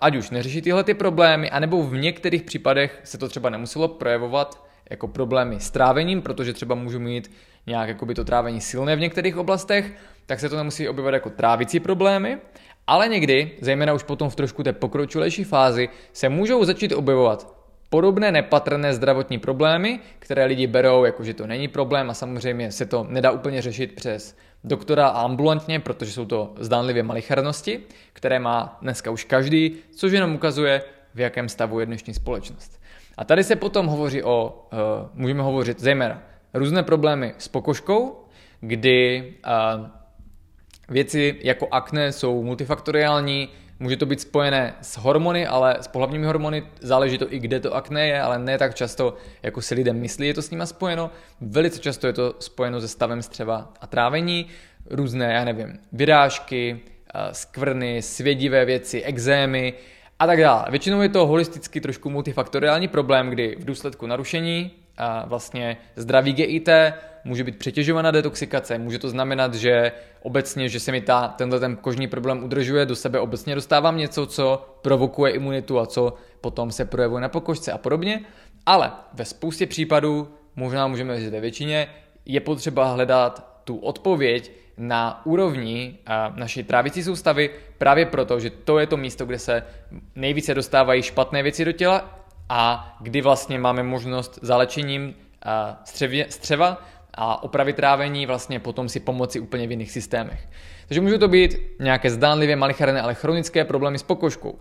ať už neřeší tyhle ty problémy, anebo v některých případech se to třeba nemuselo projevovat jako problémy s trávením, protože třeba můžu mít nějak jakoby to trávení silné v některých oblastech, tak se to nemusí objevovat jako trávicí problémy, ale někdy, zejména už potom v trošku té pokročilejší fázi, se můžou začít objevovat podobné nepatrné zdravotní problémy, které lidi berou jako, že to není problém a samozřejmě se to nedá úplně řešit přes doktora a ambulantně, protože jsou to zdánlivě malicharnosti, které má dneska už každý, což jenom ukazuje, v jakém stavu je dnešní společnost. A tady se potom hovoří o, uh, můžeme hovořit zejména různé problémy s pokožkou, kdy uh, věci jako akné jsou multifaktoriální, Může to být spojené s hormony, ale s pohlavními hormony záleží to i kde to akné je, ale ne tak často, jako si lidem myslí, je to s nimi spojeno. Velice často je to spojeno se stavem střeva a trávení, různé, já nevím, vyrážky, skvrny, svědivé věci, exémy a tak dále. Většinou je to holisticky trošku multifaktoriální problém, kdy v důsledku narušení a vlastně zdraví GIT může být přetěžovaná detoxikace, může to znamenat, že obecně, že se mi ta, tenhle ten kožní problém udržuje, do sebe obecně dostávám něco, co provokuje imunitu a co potom se projevuje na pokožce a podobně, ale ve spoustě případů, možná můžeme říct ve většině, je potřeba hledat tu odpověď na úrovni naší trávicí soustavy právě proto, že to je to místo, kde se nejvíce dostávají špatné věci do těla a kdy vlastně máme možnost zalečením střevě, střeva a opravit trávení vlastně potom si pomoci úplně v jiných systémech. Takže můžou to být nějaké zdánlivě malicharné, ale chronické problémy s pokožkou. Uh,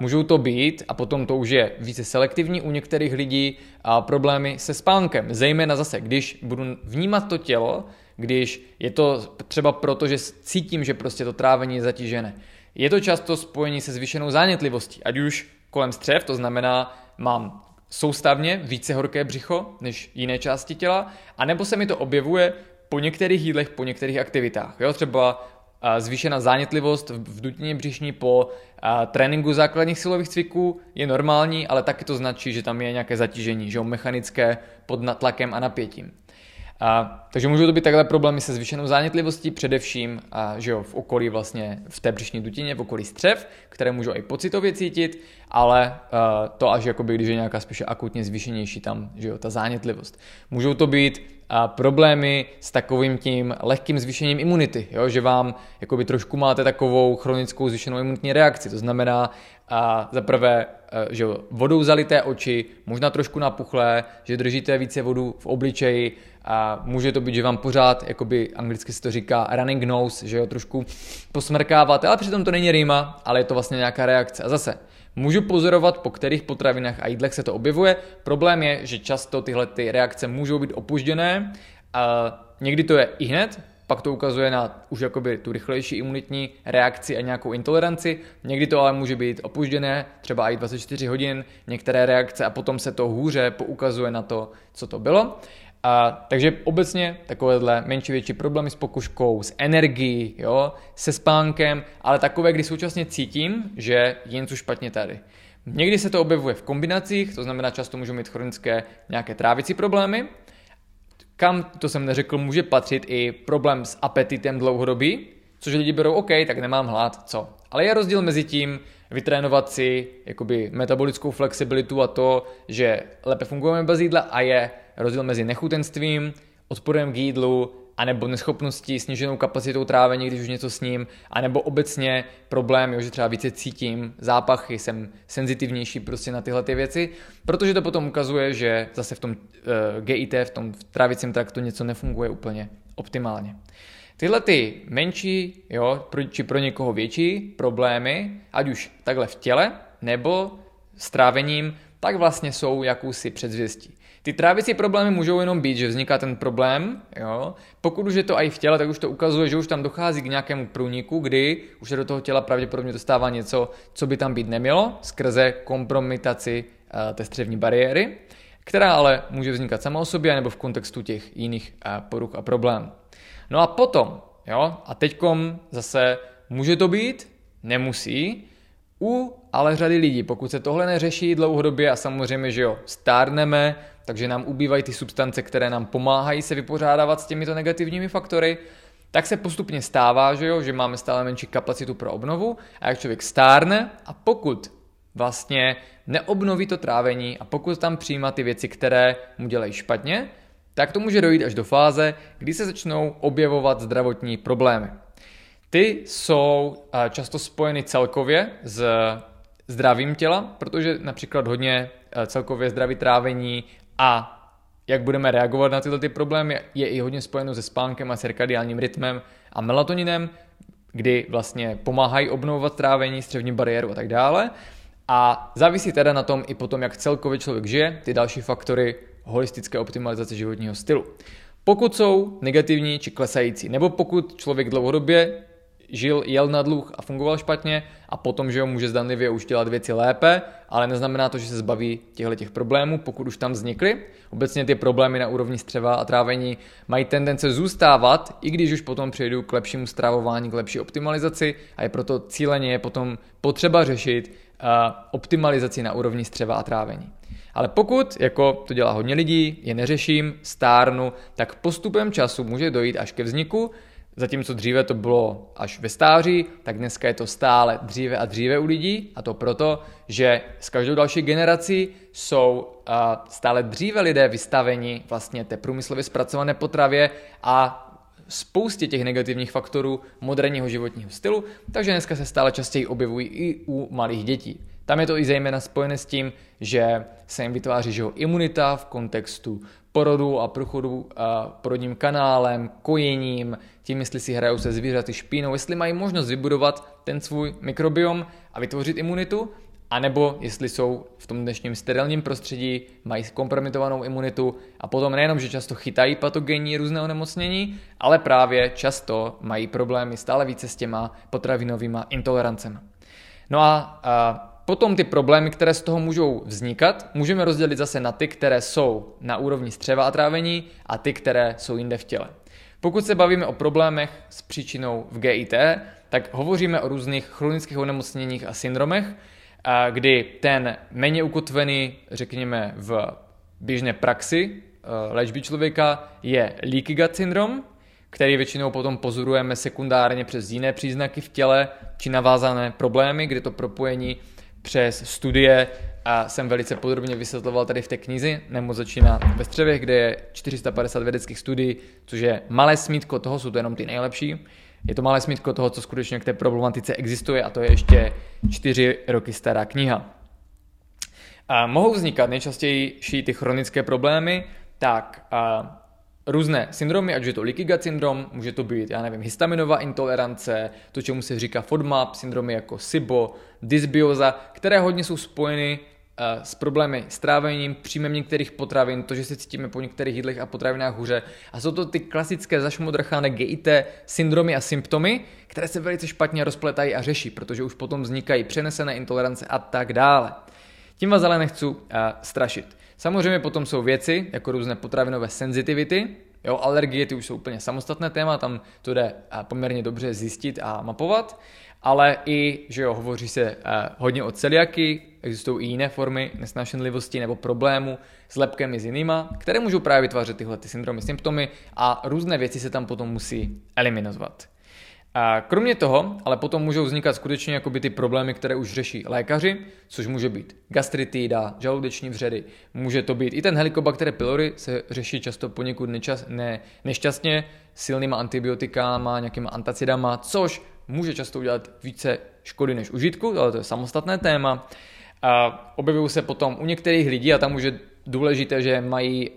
můžou to být, a potom to už je více selektivní u některých lidí, uh, problémy se spánkem. Zejména zase, když budu vnímat to tělo, když je to třeba proto, že cítím, že prostě to trávení je zatížené. Je to často spojení se zvýšenou zánětlivostí, ať už kolem střev, to znamená, mám soustavně více horké břicho než jiné části těla, anebo se mi to objevuje po některých jídlech, po některých aktivitách. Jo? Třeba zvýšená zánětlivost v dutině břišní po tréninku základních silových cviků je normální, ale taky to značí, že tam je nějaké zatížení, že jo, mechanické pod tlakem a napětím. A, takže můžou to být takhle problémy se zvýšenou zánětlivostí, především a, že jo, v okolí vlastně, v té břišní dutině, v okolí střev, které můžou i pocitově cítit, ale a, to až jakoby, když je nějaká spíše akutně zvýšenější tam, že jo, ta zánětlivost. Můžou to být a, problémy s takovým tím lehkým zvýšením imunity, jo, že vám jakoby trošku máte takovou chronickou zvýšenou imunitní reakci, to znamená a za prvé, že vodou zalité oči, možná trošku napuchlé, že držíte více vodu v obličeji, a může to být, že vám pořád, jakoby anglicky se to říká running nose, že jo, trošku posmrkáváte, ale přitom to není rýma, ale je to vlastně nějaká reakce. A zase, můžu pozorovat, po kterých potravinách a jídlech se to objevuje. Problém je, že často tyhle ty reakce můžou být opužděné, a někdy to je i hned, pak to ukazuje na už jakoby tu rychlejší imunitní reakci a nějakou intoleranci. Někdy to ale může být opužděné, třeba i 24 hodin, některé reakce a potom se to hůře poukazuje na to, co to bylo. A, takže obecně takovéhle menší větší problémy s pokuškou, s energií, jo, se spánkem, ale takové, kdy současně cítím, že je něco špatně tady. Někdy se to objevuje v kombinacích, to znamená často můžu mít chronické nějaké trávicí problémy, kam, to jsem neřekl, může patřit i problém s apetitem dlouhodobý, což lidi berou OK, tak nemám hlad, co. Ale je rozdíl mezi tím vytrénovat si jakoby metabolickou flexibilitu a to, že lépe fungujeme bez jídla a je rozdíl mezi nechutenstvím, odporem k jídlu, anebo neschopností, sníženou kapacitou trávení, když už něco s ním, anebo obecně problém, jo, že třeba více cítím zápachy, jsem senzitivnější prostě na tyhle ty věci, protože to potom ukazuje, že zase v tom uh, eh, GIT, v tom trávicím traktu něco nefunguje úplně optimálně. Tyhle ty menší, jo, pro, či pro někoho větší problémy, ať už takhle v těle, nebo s trávením, tak vlastně jsou jakousi předzvěstí. Ty trávicí problémy můžou jenom být, že vzniká ten problém, jo. Pokud už je to i v těle, tak už to ukazuje, že už tam dochází k nějakému průniku, kdy už se do toho těla pravděpodobně dostává něco, co by tam být nemělo, skrze kompromitaci uh, té střevní bariéry, která ale může vznikat sama o sobě, nebo v kontextu těch jiných uh, poruch a problémů. No a potom, jo, a teďkom zase může to být, nemusí, u ale řady lidí, pokud se tohle neřeší dlouhodobě a samozřejmě, že jo, stárneme, takže nám ubývají ty substance, které nám pomáhají se vypořádávat s těmito negativními faktory, tak se postupně stává, že, jo, že máme stále menší kapacitu pro obnovu a jak člověk stárne a pokud vlastně neobnoví to trávení a pokud tam přijímá ty věci, které mu dělají špatně, tak to může dojít až do fáze, kdy se začnou objevovat zdravotní problémy. Ty jsou často spojeny celkově s zdravím těla, protože například hodně celkově zdraví trávení a jak budeme reagovat na tyhle ty problémy, je i hodně spojeno se spánkem a cirkadiálním rytmem a melatoninem, kdy vlastně pomáhají obnovovat trávení, střevní bariéru a tak dále. A závisí teda na tom i potom, jak celkově člověk žije, ty další faktory holistické optimalizace životního stylu. Pokud jsou negativní či klesající, nebo pokud člověk dlouhodobě žil, jel na dluh a fungoval špatně a potom, že ho může zdanlivě už dělat věci lépe, ale neznamená to, že se zbaví těchto těch problémů, pokud už tam vznikly. Obecně ty problémy na úrovni střeva a trávení mají tendence zůstávat, i když už potom přejdu k lepšímu stravování, k lepší optimalizaci a je proto cíleně je potom potřeba řešit uh, optimalizaci na úrovni střeva a trávení. Ale pokud, jako to dělá hodně lidí, je neřeším, stárnu, tak postupem času může dojít až ke vzniku Zatímco dříve to bylo až ve stáří, tak dneska je to stále dříve a dříve u lidí a to proto, že s každou další generací jsou stále dříve lidé vystaveni vlastně té průmyslově zpracované potravě a spoustě těch negativních faktorů moderního životního stylu, takže dneska se stále častěji objevují i u malých dětí. Tam je to i zejména spojené s tím, že se jim vytváří že imunita v kontextu porodu a průchodu a porodním kanálem, kojením, tím, jestli si hrajou se zvířaty špínou, jestli mají možnost vybudovat ten svůj mikrobiom a vytvořit imunitu, anebo jestli jsou v tom dnešním sterilním prostředí, mají kompromitovanou imunitu a potom nejenom, že často chytají patogenní různé onemocnění, ale právě často mají problémy stále více s těma potravinovými intolerancemi. No a, a potom ty problémy, které z toho můžou vznikat, můžeme rozdělit zase na ty, které jsou na úrovni střeva a trávení a ty, které jsou jinde v těle. Pokud se bavíme o problémech s příčinou v GIT, tak hovoříme o různých chronických onemocněních a syndromech, kdy ten méně ukotvený, řekněme v běžné praxi e, léčby člověka, je leaky gut syndrom, který většinou potom pozorujeme sekundárně přes jiné příznaky v těle či navázané problémy, kde to propojení přes studie a jsem velice podrobně vysvětloval tady v té knize. Nemoc začíná ve střevech, kde je 450 vědeckých studií, což je malé smítko toho, jsou to jenom ty nejlepší. Je to malé smítko toho, co skutečně k té problematice existuje a to je ještě čtyři roky stará kniha. A mohou vznikat nejčastější ty chronické problémy, tak a různé syndromy, ať je to gut syndrom, může to být, já nevím, histaminová intolerance, to, čemu se říká FODMAP, syndromy jako SIBO, dysbioza, které hodně jsou spojeny s problémy s trávením, příjmem některých potravin, to, že se cítíme po některých jídlech a potravinách hůře. A jsou to ty klasické zašmodrchané GIT syndromy a symptomy, které se velice špatně rozpletají a řeší, protože už potom vznikají přenesené intolerance a tak dále. Tím vás ale nechci uh, strašit. Samozřejmě potom jsou věci, jako různé potravinové senzitivity, jo, alergie ty už jsou úplně samostatné téma, tam to jde uh, poměrně dobře zjistit a mapovat, ale i, že jo, hovoří se uh, hodně o celiaky, existují i jiné formy nesnášenlivosti nebo problému s lepkem i s jinýma, které můžou právě vytvářet tyhle ty syndromy, symptomy a různé věci se tam potom musí eliminovat. A kromě toho, ale potom můžou vznikat skutečně jakoby ty problémy, které už řeší lékaři, což může být gastritída, žaludeční vředy, může to být i ten helikobakter pylori se řeší často poněkud nečas, ne, nešťastně silnýma antibiotikáma, nějakýma antacidama, což může často udělat více škody než užitku, ale to je samostatné téma. A objevují se potom u některých lidí a tam už je důležité, že mají,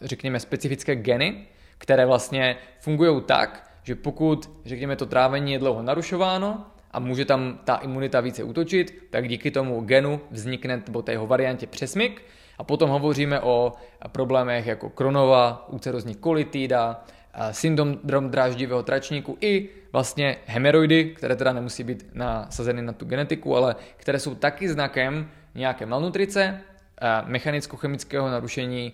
řekněme, specifické geny, které vlastně fungují tak, že pokud, řekněme, to trávení je dlouho narušováno a může tam ta imunita více útočit, tak díky tomu genu vznikne, nebo té jeho variantě přesmyk a potom hovoříme o problémech jako kronova, úcerozní kolitida, syndrom dráždivého tračníku i vlastně hemeroidy, které teda nemusí být nasazeny na tu genetiku, ale které jsou taky znakem nějaké malnutrice, mechanicko-chemického narušení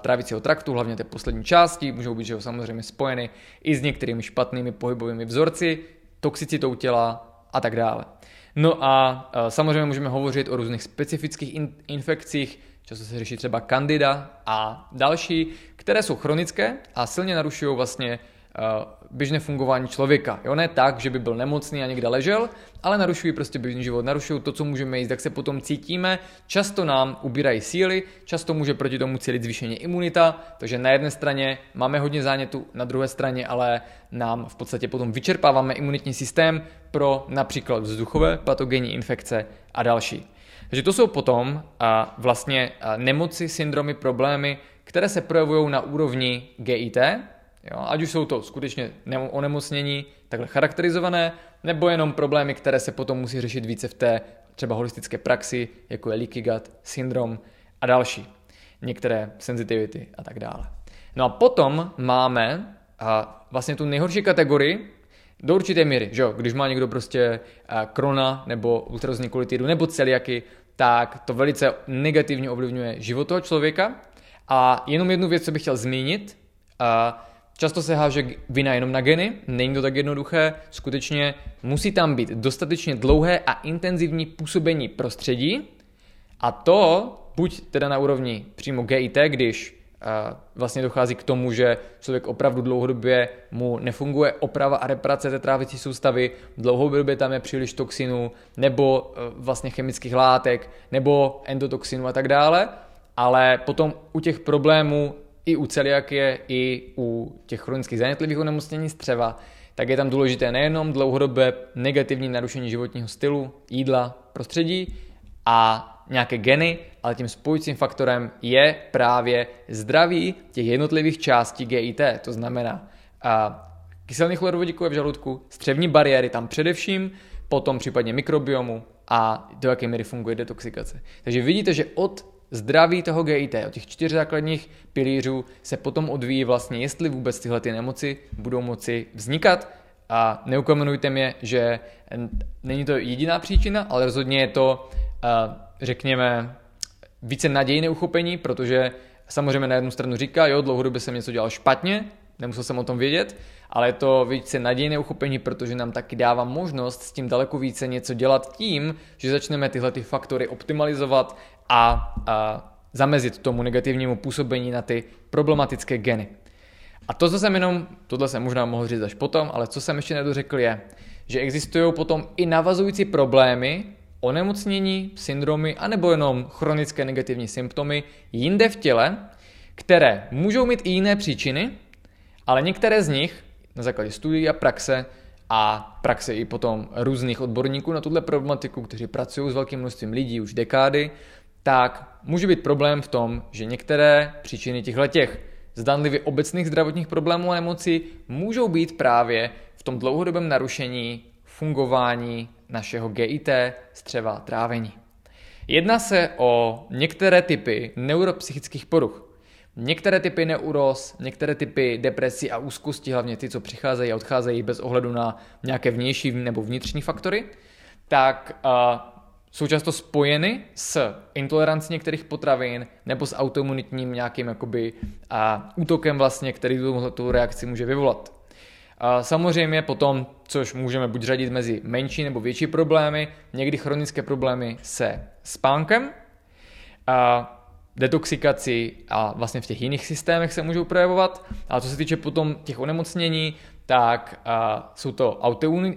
trávicího traktu, hlavně té poslední části, můžou být že jo, samozřejmě spojeny i s některými špatnými pohybovými vzorci, toxicitou těla a tak dále. No a samozřejmě můžeme hovořit o různých specifických in- infekcích, často se řeší třeba kandida a další, které jsou chronické a silně narušují vlastně Eh, běžné fungování člověka. Jo, ne tak, že by byl nemocný a někde ležel, ale narušují prostě běžný život, narušují to, co můžeme jíst, jak se potom cítíme. Často nám ubírají síly, často může proti tomu cílit zvýšení imunita, takže na jedné straně máme hodně zánětu, na druhé straně ale nám v podstatě potom vyčerpáváme imunitní systém pro například vzduchové patogenní infekce a další. Takže to jsou potom a vlastně a nemoci, syndromy, problémy, které se projevují na úrovni GIT, Jo? Ať už jsou to skutečně onemocnění takhle charakterizované, nebo jenom problémy, které se potom musí řešit více v té třeba holistické praxi, jako je leaky gut, syndrom a další. Některé sensitivity a tak dále. No a potom máme a vlastně tu nejhorší kategorii, do určité míry, že jo, když má někdo prostě krona nebo ultrazní kolitidu nebo celiaky, tak to velice negativně ovlivňuje život toho člověka. A jenom jednu věc, co bych chtěl zmínit, Často se háže vina jenom na geny, není to tak jednoduché, skutečně musí tam být dostatečně dlouhé a intenzivní působení prostředí a to buď teda na úrovni přímo GIT, když vlastně dochází k tomu, že člověk opravdu dlouhodobě mu nefunguje oprava a reparace té trávicí soustavy, dlouhodobě tam je příliš toxinů, nebo uh, vlastně chemických látek, nebo endotoxinů a tak dále, ale potom u těch problémů i u celiakie, i u těch chronických zanětlivých onemocnění střeva, tak je tam důležité nejenom dlouhodobé negativní narušení životního stylu, jídla, prostředí a nějaké geny, ale tím spojujícím faktorem je právě zdraví těch jednotlivých částí GIT, to znamená a kyselný chlorovodíkové v žaludku, střevní bariéry tam především, potom případně mikrobiomu a do jaké míry funguje detoxikace. Takže vidíte, že od zdraví toho GIT, od těch čtyř základních pilířů se potom odvíjí vlastně, jestli vůbec tyhle ty nemoci budou moci vznikat. A neukamenujte mě, že není to jediná příčina, ale rozhodně je to, řekněme, více nadějné uchopení, protože samozřejmě na jednu stranu říká, jo, dlouhodobě jsem něco dělal špatně, nemusel jsem o tom vědět, ale je to více nadějné uchopení, protože nám taky dává možnost s tím daleko více něco dělat tím, že začneme tyhle ty faktory optimalizovat a, a zamezit tomu negativnímu působení na ty problematické geny. A to, co jsem jenom, tohle jsem možná mohl říct až potom, ale co jsem ještě nedořekl je, že existují potom i navazující problémy, onemocnění, syndromy, anebo jenom chronické negativní symptomy jinde v těle, které můžou mít i jiné příčiny, ale některé z nich na základě studií a praxe a praxe i potom různých odborníků na tuhle problematiku, kteří pracují s velkým množstvím lidí už dekády, tak může být problém v tom, že některé příčiny těchto těch zdanlivě obecných zdravotních problémů a nemocí můžou být právě v tom dlouhodobém narušení fungování našeho GIT, střeva trávení. Jedná se o některé typy neuropsychických poruch. Některé typy neuros, některé typy depresí a úzkosti, hlavně ty, co přicházejí a odcházejí bez ohledu na nějaké vnější nebo vnitřní faktory, tak uh, jsou často spojeny s intolerancí některých potravin nebo s autoimunitním nějakým jakoby, uh, útokem vlastně, který tu, reakci může vyvolat. Uh, samozřejmě potom, což můžeme buď řadit mezi menší nebo větší problémy, někdy chronické problémy se spánkem, uh, detoxikaci a vlastně v těch jiných systémech se můžou projevovat. A co se týče potom těch onemocnění, tak uh, jsou to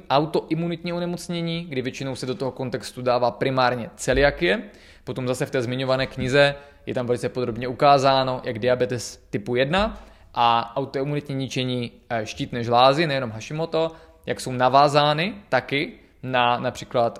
autoimunitní onemocnění, kdy většinou se do toho kontextu dává primárně celiakie. Potom zase v té zmiňované knize je tam velice podrobně ukázáno, jak diabetes typu 1 a autoimunitní ničení e, štítné žlázy, nejenom Hashimoto, jak jsou navázány taky na například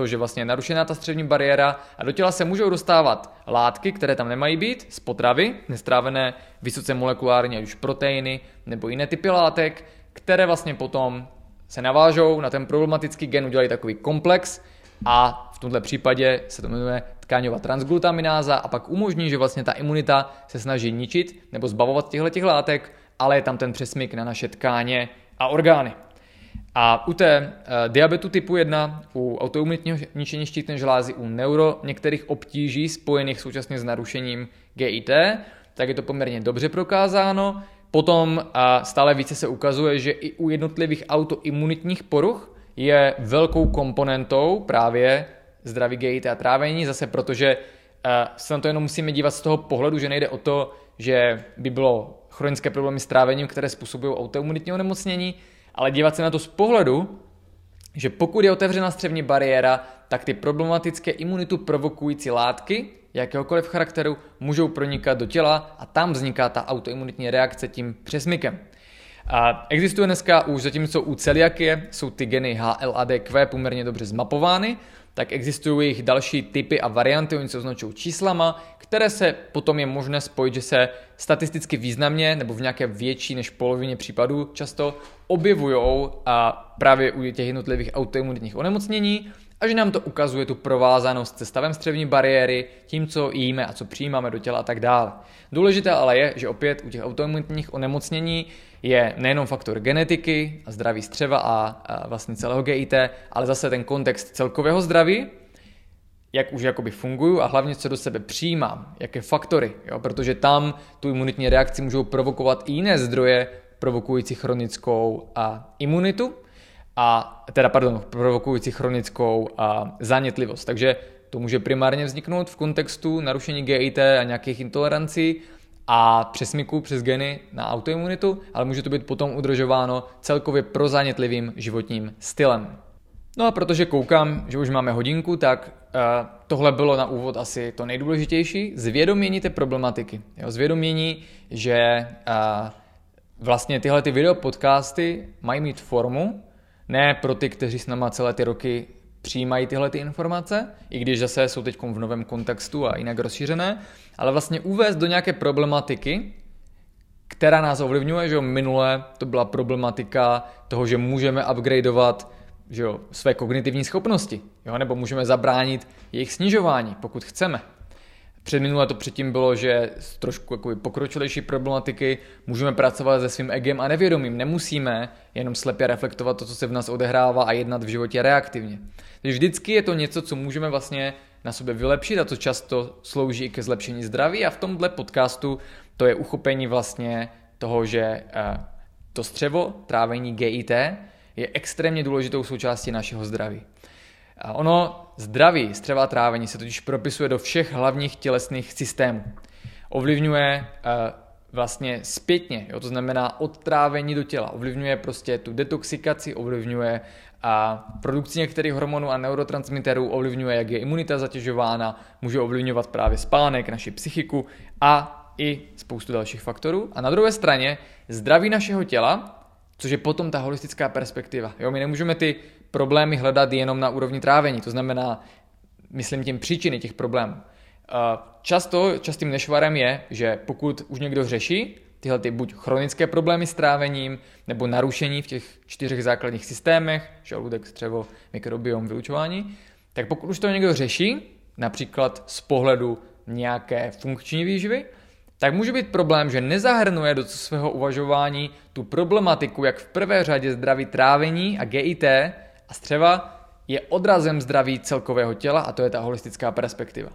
to, že vlastně je narušená ta střevní bariéra a do těla se můžou dostávat látky, které tam nemají být, z potravy, nestrávené vysoce molekulárně, už proteiny nebo jiné typy látek, které vlastně potom se navážou na ten problematický gen, udělají takový komplex a v tomto případě se to jmenuje tkáňová transglutamináza a pak umožní, že vlastně ta imunita se snaží ničit nebo zbavovat těchto látek, ale je tam ten přesmyk na naše tkáně a orgány. A u té uh, diabetu typu 1, u autoimunitního ničení štítné žlázy, u neuro některých obtíží spojených současně s narušením GIT, tak je to poměrně dobře prokázáno. Potom uh, stále více se ukazuje, že i u jednotlivých autoimunitních poruch je velkou komponentou právě zdraví GIT a trávení, zase protože uh, se na to jenom musíme dívat z toho pohledu, že nejde o to, že by bylo chronické problémy s trávením, které způsobují autoimunitní onemocnění, ale dívat se na to z pohledu, že pokud je otevřena střevní bariéra, tak ty problematické imunitu provokující látky jakéhokoliv charakteru můžou pronikat do těla a tam vzniká ta autoimunitní reakce tím přesmykem. A existuje dneska už, zatímco u celiakie jsou ty geny HLA-DQ poměrně dobře zmapovány, tak existují jich další typy a varianty, oni se označují číslama, které se potom je možné spojit, že se statisticky významně nebo v nějaké větší než polovině případů často objevují a právě u těch jednotlivých autoimunitních onemocnění a že nám to ukazuje tu provázanost se stavem střevní bariéry, tím, co jíme a co přijímáme do těla a tak dále. Důležité ale je, že opět u těch autoimunitních onemocnění je nejenom faktor genetiky a zdraví střeva a, a vlastně celého GIT, ale zase ten kontext celkového zdraví, jak už jakoby funguju a hlavně co do sebe přijímám, jaké faktory, jo? protože tam tu imunitní reakci můžou provokovat i jiné zdroje provokující chronickou a imunitu, a teda pardon, provokující chronickou a zánětlivost. Takže to může primárně vzniknout v kontextu narušení GIT a nějakých intolerancí a přesmyku přes geny na autoimunitu, ale může to být potom udržováno celkově prozánětlivým životním stylem. No a protože koukám, že už máme hodinku, tak uh, tohle bylo na úvod asi to nejdůležitější. Zvědomění té problematiky. Jo, zvědomění, že uh, vlastně tyhle ty videopodcasty mají mít formu, ne pro ty, kteří s náma celé ty roky přijímají tyhle ty informace, i když zase jsou teď v novém kontextu a jinak rozšířené, ale vlastně uvést do nějaké problematiky, která nás ovlivňuje, že minule to byla problematika toho, že můžeme upgradeovat že jo, své kognitivní schopnosti, jo, nebo můžeme zabránit jejich snižování, pokud chceme. Předminule to předtím bylo, že z trošku jako pokročilejší problematiky můžeme pracovat se svým egem a nevědomím. Nemusíme jenom slepě reflektovat to, co se v nás odehrává a jednat v životě reaktivně. Takže vždycky je to něco, co můžeme vlastně na sobě vylepšit a co často slouží i ke zlepšení zdraví a v tomhle podcastu to je uchopení vlastně toho, že eh, to střevo, trávení GIT, je extrémně důležitou součástí našeho zdraví. A ono zdraví střeva trávení se totiž propisuje do všech hlavních tělesných systémů. Ovlivňuje uh, vlastně zpětně, jo, to znamená odtrávení do těla, ovlivňuje prostě tu detoxikaci, ovlivňuje a produkci některých hormonů a neurotransmiterů, ovlivňuje, jak je imunita zatěžována, může ovlivňovat právě spánek, naši psychiku a i spoustu dalších faktorů. A na druhé straně zdraví našeho těla, což je potom ta holistická perspektiva. Jo, my nemůžeme ty problémy hledat jenom na úrovni trávení, to znamená, myslím tím příčiny těch problémů. Často, častým nešvarem je, že pokud už někdo řeší tyhle ty buď chronické problémy s trávením, nebo narušení v těch čtyřech základních systémech, žaludek, střevo, mikrobiom, vylučování, tak pokud už to někdo řeší, například z pohledu nějaké funkční výživy, tak může být problém, že nezahrnuje do svého uvažování tu problematiku, jak v prvé řadě zdraví trávení a GIT a střeva je odrazem zdraví celkového těla a to je ta holistická perspektiva.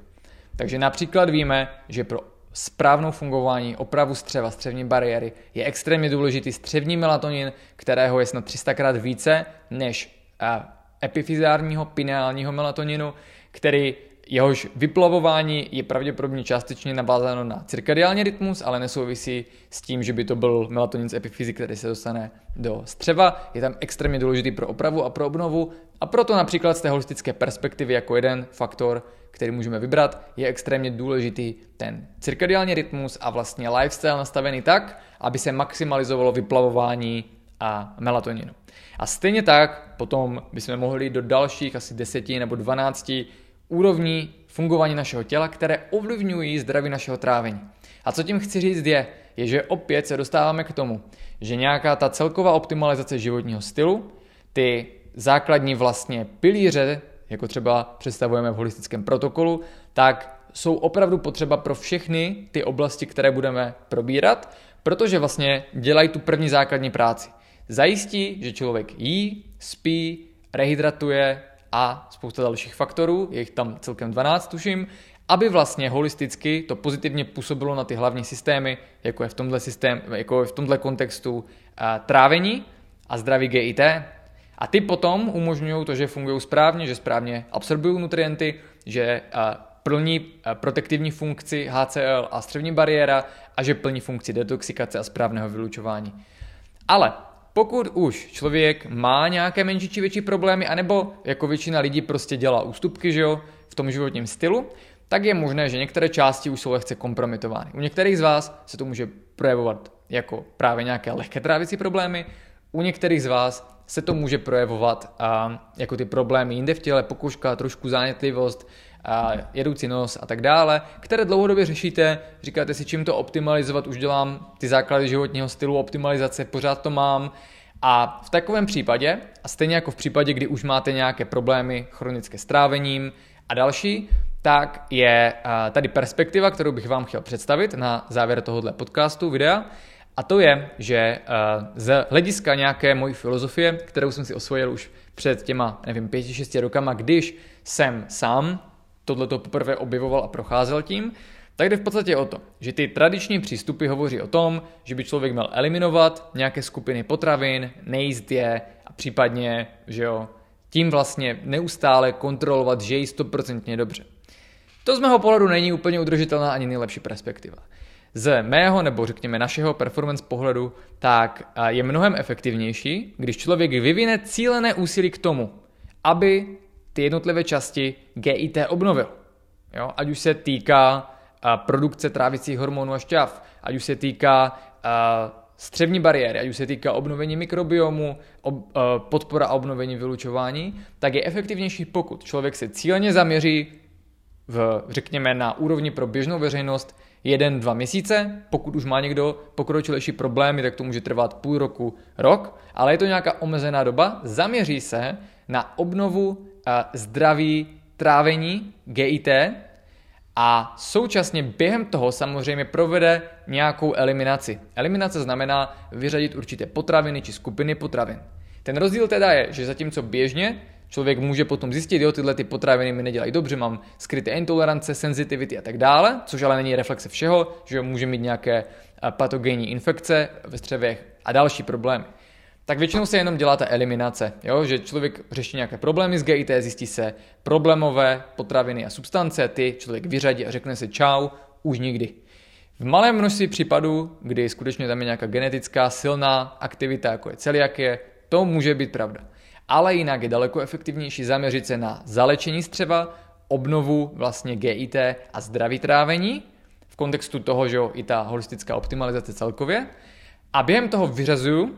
Takže například víme, že pro správnou fungování, opravu střeva, střevní bariéry je extrémně důležitý střevní melatonin, kterého je snad 300 krát více než epifizárního pineálního melatoninu, který jehož vyplavování je pravděpodobně částečně navázáno na cirkadiální rytmus, ale nesouvisí s tím, že by to byl melatonin z epifyzy, který se dostane do střeva. Je tam extrémně důležitý pro opravu a pro obnovu a proto například z té holistické perspektivy jako jeden faktor, který můžeme vybrat, je extrémně důležitý ten cirkadiální rytmus a vlastně lifestyle nastavený tak, aby se maximalizovalo vyplavování a melatoninu. A stejně tak potom bychom mohli do dalších asi 10 nebo 12 úrovní fungování našeho těla, které ovlivňují zdraví našeho trávení. A co tím chci říct je, je, že opět se dostáváme k tomu, že nějaká ta celková optimalizace životního stylu, ty základní vlastně pilíře, jako třeba představujeme v holistickém protokolu, tak jsou opravdu potřeba pro všechny ty oblasti, které budeme probírat, protože vlastně dělají tu první základní práci. Zajistí, že člověk jí, spí, rehydratuje, a spousta dalších faktorů, je jich tam celkem 12 tuším, aby vlastně holisticky to pozitivně působilo na ty hlavní systémy, jako je v tomhle, systém, jako je v tomhle kontextu uh, trávení a zdraví GIT. A ty potom umožňují to, že fungují správně, že správně absorbují nutrienty, že uh, plní uh, protektivní funkci HCl a střevní bariéra a že plní funkci detoxikace a správného vylučování. Ale pokud už člověk má nějaké menší či větší problémy, anebo jako většina lidí prostě dělá ústupky, že jo, v tom životním stylu, tak je možné, že některé části už jsou lehce kompromitovány. U některých z vás se to může projevovat jako právě nějaké lehké trávicí problémy, u některých z vás se to může projevovat a, jako ty problémy jinde v těle, pokuška, trošku zánětlivost, a jedoucí nos a tak dále, které dlouhodobě řešíte, říkáte si, čím to optimalizovat, už dělám ty základy životního stylu, optimalizace, pořád to mám. A v takovém případě, a stejně jako v případě, kdy už máte nějaké problémy chronické strávením a další, tak je tady perspektiva, kterou bych vám chtěl představit na závěr tohohle podcastu, videa. A to je, že z hlediska nějaké mojí filozofie, kterou jsem si osvojil už před těma, nevím, pěti, šesti rokama, když jsem sám tohleto poprvé objevoval a procházel tím, tak jde v podstatě o to, že ty tradiční přístupy hovoří o tom, že by člověk měl eliminovat nějaké skupiny potravin, nejíst je a případně, že jo, tím vlastně neustále kontrolovat, že jí stoprocentně dobře. To z mého pohledu není úplně udržitelná ani nejlepší perspektiva. Z mého nebo řekněme našeho performance pohledu tak je mnohem efektivnější, když člověk vyvine cílené úsilí k tomu, aby ty jednotlivé části GIT obnovil. Jo? Ať už se týká uh, produkce trávicích hormonů a šťav, ať už se týká uh, střevní bariéry, ať už se týká obnovení mikrobiomu, ob, uh, podpora a obnovení vylučování, tak je efektivnější, pokud člověk se cíleně zaměří v, řekněme, na úrovni pro běžnou veřejnost jeden, dva měsíce. Pokud už má někdo pokročilejší problémy, tak to může trvat půl roku, rok, ale je to nějaká omezená doba. Zaměří se na obnovu zdraví trávení GIT a současně během toho samozřejmě provede nějakou eliminaci. Eliminace znamená vyřadit určité potraviny či skupiny potravin. Ten rozdíl teda je, že zatímco běžně člověk může potom zjistit, jo, tyhle ty potraviny mi nedělají dobře, mám skryté intolerance, sensitivity a tak dále, což ale není reflexe všeho, že může mít nějaké patogenní infekce ve střevech a další problémy tak většinou se jenom dělá ta eliminace, jo? že člověk řeší nějaké problémy s GIT, zjistí se problémové potraviny a substance, ty člověk vyřadí a řekne si čau, už nikdy. V malém množství případů, kdy skutečně tam je nějaká genetická silná aktivita, jako je celiakie, to může být pravda. Ale jinak je daleko efektivnější zaměřit se na zalečení střeva, obnovu vlastně GIT a zdraví trávení, v kontextu toho, že jo, i ta holistická optimalizace celkově. A během toho vyřazuju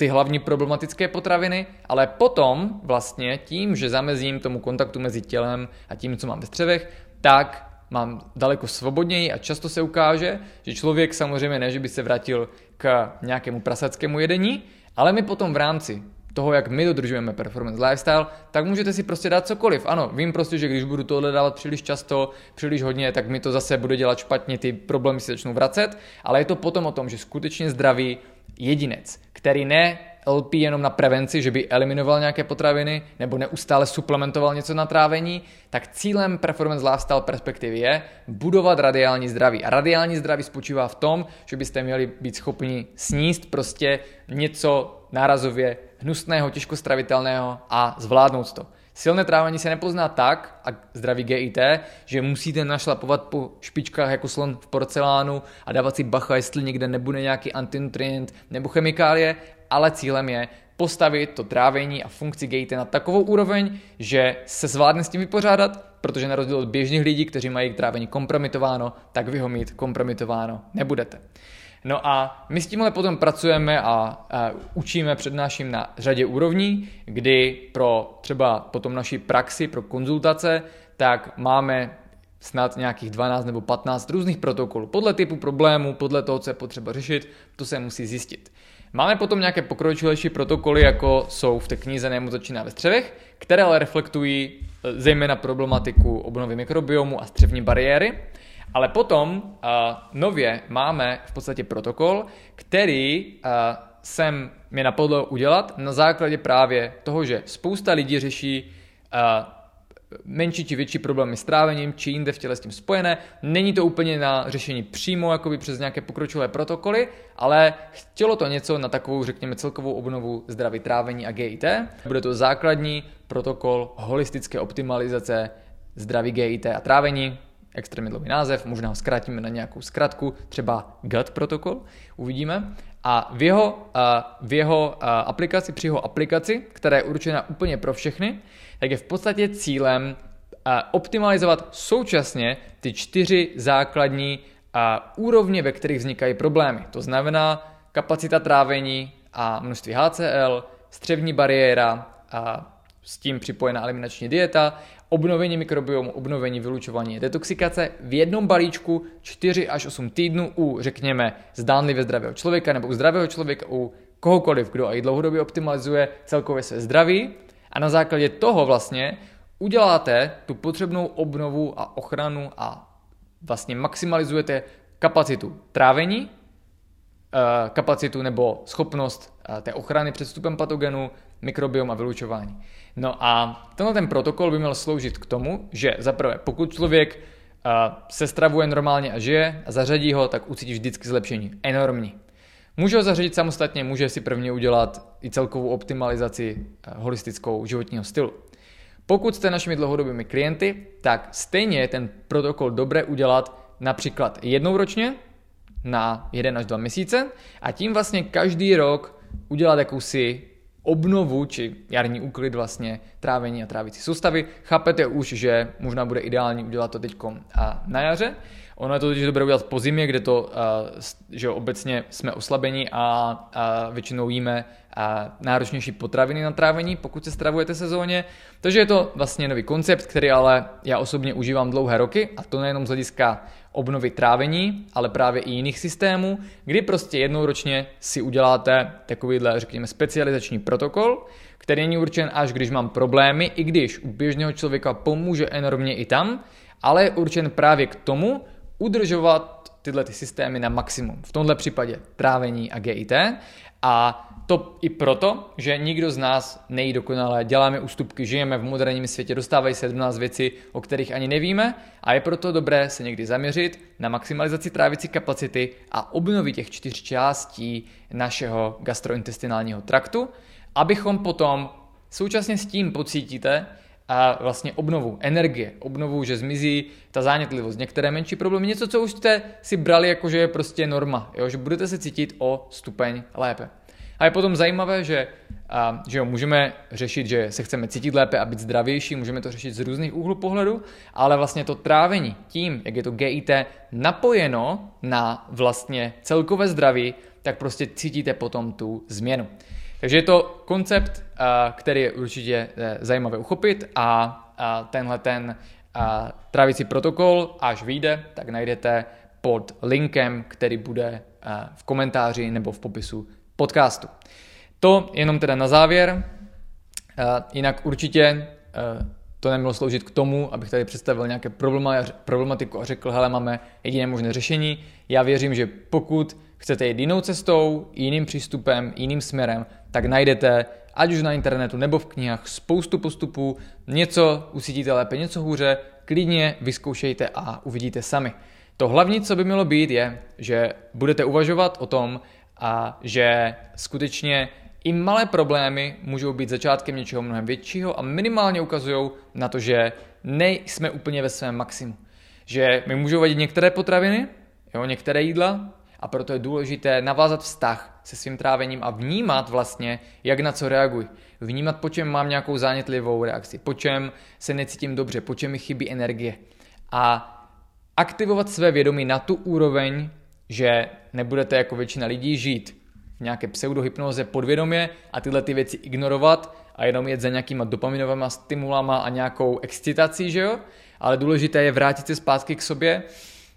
ty hlavní problematické potraviny, ale potom vlastně tím, že zamezím tomu kontaktu mezi tělem a tím, co mám ve střevech, tak mám daleko svobodněji a často se ukáže, že člověk samozřejmě ne, že by se vrátil k nějakému prasackému jedení, ale my potom v rámci toho, jak my dodržujeme performance lifestyle, tak můžete si prostě dát cokoliv. Ano, vím prostě, že když budu tohle dávat příliš často, příliš hodně, tak mi to zase bude dělat špatně, ty problémy si začnou vracet, ale je to potom o tom, že skutečně zdravý jedinec, který ne LP jenom na prevenci, že by eliminoval nějaké potraviny nebo neustále suplementoval něco na trávení, tak cílem performance lifestyle perspektivy je budovat radiální zdraví. A radiální zdraví spočívá v tom, že byste měli být schopni sníst prostě něco nárazově hnusného, těžkostravitelného a zvládnout to. Silné trávení se nepozná tak, a zdravý GIT, že musíte našlapovat po špičkách jako slon v porcelánu a dávat si bacha, jestli někde nebude nějaký antinutrient nebo chemikálie, ale cílem je postavit to trávení a funkci GIT na takovou úroveň, že se zvládne s tím vypořádat, protože na rozdíl od běžných lidí, kteří mají trávení kompromitováno, tak vy ho mít kompromitováno nebudete. No a my s tímhle potom pracujeme a, a učíme, přednáším na řadě úrovní, kdy pro třeba potom naší praxi, pro konzultace, tak máme snad nějakých 12 nebo 15 různých protokolů. Podle typu problému, podle toho, co je potřeba řešit, to se musí zjistit. Máme potom nějaké pokročilejší protokoly, jako jsou v té knize Nému začíná ve střevech, které ale reflektují e, zejména problematiku obnovy mikrobiomu a střevní bariéry. Ale potom uh, nově máme v podstatě protokol, který uh, jsem mě napadlo udělat na základě právě toho, že spousta lidí řeší uh, menší či větší problémy s trávením, či jinde v těle s tím spojené. Není to úplně na řešení přímo jakoby přes nějaké pokročilé protokoly, ale chtělo to něco na takovou, řekněme, celkovou obnovu zdraví trávení a GIT. Bude to základní protokol holistické optimalizace zdraví GIT a trávení, extrémně dlouhý název, možná ho zkrátíme na nějakou zkratku, třeba GUT protokol, uvidíme. A v jeho, v jeho aplikaci, při jeho aplikaci, která je určena úplně pro všechny, tak je v podstatě cílem optimalizovat současně ty čtyři základní úrovně, ve kterých vznikají problémy. To znamená kapacita trávení a množství HCl, střevní bariéra, s tím připojená eliminační dieta, obnovení mikrobiomu, obnovení vylučování detoxikace v jednom balíčku 4 až 8 týdnů u, řekněme, zdánlivě zdravého člověka nebo u zdravého člověka, u kohokoliv, kdo i dlouhodobě optimalizuje celkově své zdraví. A na základě toho vlastně uděláte tu potřebnou obnovu a ochranu a vlastně maximalizujete kapacitu trávení, eh, kapacitu nebo schopnost eh, té ochrany před vstupem patogenu, mikrobiom a vylučování. No a tenhle ten protokol by měl sloužit k tomu, že zaprvé, pokud člověk uh, se stravuje normálně a žije a zařadí ho, tak ucítí vždycky zlepšení. Enormní. Může ho zařadit samostatně, může si prvně udělat i celkovou optimalizaci uh, holistickou životního stylu. Pokud jste našimi dlouhodobými klienty, tak stejně je ten protokol dobré udělat například jednou ročně na jeden až dva měsíce a tím vlastně každý rok udělat jakousi obnovu či jarní úklid vlastně trávení a trávicí soustavy. Chápete už, že možná bude ideální udělat to teď na jaře. Ono je to totiž dobré udělat po zimě, kde to, že obecně jsme oslabení a většinou jíme náročnější potraviny na trávení, pokud se stravujete sezóně. Takže je to vlastně nový koncept, který ale já osobně užívám dlouhé roky a to nejenom z hlediska obnovy trávení, ale právě i jiných systémů, kdy prostě jednou ročně si uděláte takovýhle, řekněme, specializační protokol, který není určen až když mám problémy, i když u běžného člověka pomůže enormně i tam, ale je určen právě k tomu udržovat tyhle ty systémy na maximum. V tomhle případě trávení a GIT. A to i proto, že nikdo z nás nejí dokonale, děláme ústupky, žijeme v moderním světě, dostávají se do nás věci, o kterých ani nevíme a je proto dobré se někdy zaměřit na maximalizaci trávicí kapacity a obnovit těch čtyř částí našeho gastrointestinálního traktu, abychom potom současně s tím pocítíte a vlastně obnovu energie, obnovu, že zmizí ta zánětlivost, některé menší problémy, něco, co už jste si brali jako, že je prostě norma, jo? že budete se cítit o stupeň lépe. A je potom zajímavé, že, a, že jo, můžeme řešit, že se chceme cítit lépe a být zdravější, můžeme to řešit z různých úhlů pohledu, ale vlastně to trávení tím, jak je to GIT napojeno na vlastně celkové zdraví, tak prostě cítíte potom tu změnu. Takže je to koncept, který je určitě e, zajímavé uchopit a tenhle ten trávicí protokol, až vyjde, tak najdete pod linkem, který bude v komentáři nebo v popisu podcastu. To jenom teda na závěr. Jinak určitě to nemělo sloužit k tomu, abych tady představil nějaké problematiku a řekl, hele, máme jediné možné řešení. Já věřím, že pokud chcete jít jinou cestou, jiným přístupem, jiným směrem, tak najdete ať už na internetu nebo v knihách spoustu postupů, něco usítíte lépe, něco hůře, klidně vyzkoušejte a uvidíte sami. To hlavní, co by mělo být, je, že budete uvažovat o tom, a že skutečně i malé problémy můžou být začátkem něčeho mnohem většího a minimálně ukazují na to, že nejsme úplně ve svém maximu. Že mi můžou vadit některé potraviny, jo, některé jídla, a proto je důležité navázat vztah se svým trávením a vnímat vlastně, jak na co reaguji. Vnímat, po čem mám nějakou zánětlivou reakci, po čem se necítím dobře, po čem mi chybí energie. A aktivovat své vědomí na tu úroveň, že nebudete jako většina lidí žít v nějaké pseudohypnoze podvědomě a tyhle ty věci ignorovat a jenom jet za nějakýma dopaminovými stimulama a nějakou excitací, že jo? Ale důležité je vrátit se zpátky k sobě,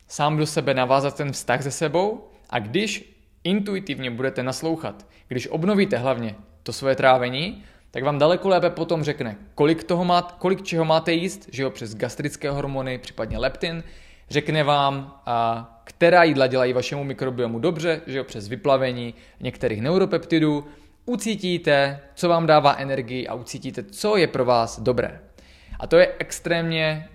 sám do sebe navázat ten vztah se sebou a když intuitivně budete naslouchat, když obnovíte hlavně to svoje trávení, tak vám daleko lépe potom řekne, kolik, toho má, kolik čeho máte jíst, že jo, přes gastrické hormony, případně leptin, řekne vám, a, která jídla dělají vašemu mikrobiomu dobře, že jo, přes vyplavení některých neuropeptidů, ucítíte, co vám dává energii a ucítíte, co je pro vás dobré. A to je extrémně,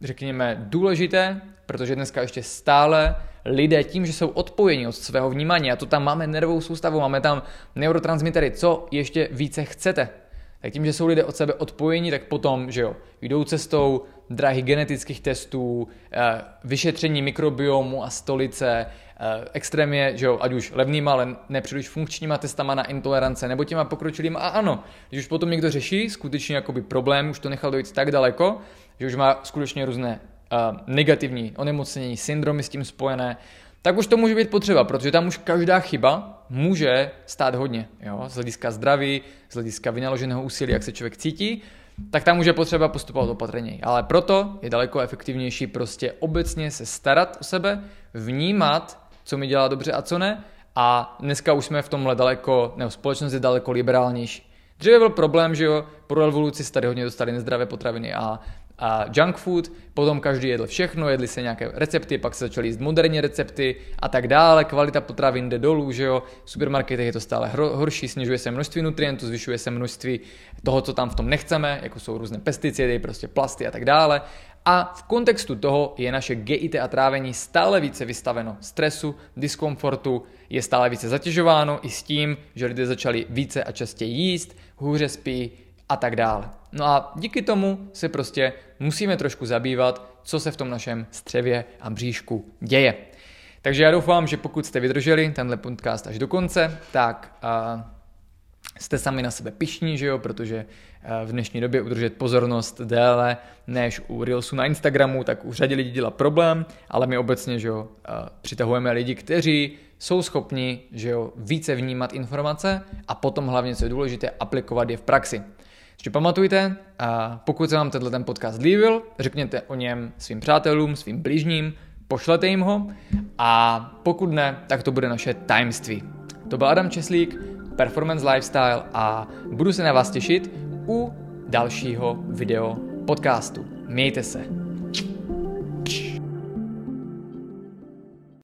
řekněme, důležité, protože dneska ještě stále lidé tím, že jsou odpojeni od svého vnímání, a to tam máme nervovou soustavu, máme tam neurotransmitery, co ještě více chcete, tak tím, že jsou lidé od sebe odpojení, tak potom, že jo, jdou cestou drahých genetických testů, eh, vyšetření mikrobiomu a stolice, eh, extrémně, že jo, ať už levnýma, ale nepříliš funkčníma testama na intolerance, nebo těma pokročilýma. A ano, když už potom někdo řeší skutečně jakoby problém, už to nechal dojít tak daleko, že už má skutečně různé uh, negativní onemocnění, syndromy s tím spojené, tak už to může být potřeba, protože tam už každá chyba může stát hodně. Jo? Z hlediska zdraví, z hlediska vynaloženého úsilí, jak se člověk cítí, tak tam může potřeba postupovat opatrněji. Ale proto je daleko efektivnější prostě obecně se starat o sebe, vnímat, co mi dělá dobře a co ne. A dneska už jsme v tomhle daleko, nebo společnost je daleko liberálnější. Dříve byl problém, že jo, pro evoluci se tady hodně dostali nezdravé potraviny a a junk food, potom každý jedl všechno, jedli se nějaké recepty, pak se začaly jíst moderní recepty a tak dále, kvalita potravin jde dolů, že jo, v supermarketech je to stále horší, snižuje se množství nutrientů, zvyšuje se množství toho, co tam v tom nechceme, jako jsou různé pesticidy, prostě plasty a tak dále. A v kontextu toho je naše GIT a trávení stále více vystaveno stresu, diskomfortu, je stále více zatěžováno i s tím, že lidé začali více a častěji jíst, hůře spí, a tak dále. No a díky tomu se prostě musíme trošku zabývat, co se v tom našem střevě a bříšku děje. Takže já doufám, že pokud jste vydrželi tenhle podcast až do konce, tak uh, jste sami na sebe pišní, že jo, protože v dnešní době udržet pozornost déle než u Reelsu na Instagramu, tak u řadě lidí dělá problém, ale my obecně, že jo, přitahujeme lidi, kteří jsou schopni, že jo, více vnímat informace a potom hlavně, co je důležité, aplikovat je v praxi. Ještě pamatujte, a pokud se vám tenhle ten podcast líbil, řekněte o něm svým přátelům, svým blížním, pošlete jim ho a pokud ne, tak to bude naše tajemství. To byl Adam Česlík, Performance Lifestyle a budu se na vás těšit u dalšího video podcastu. Mějte se.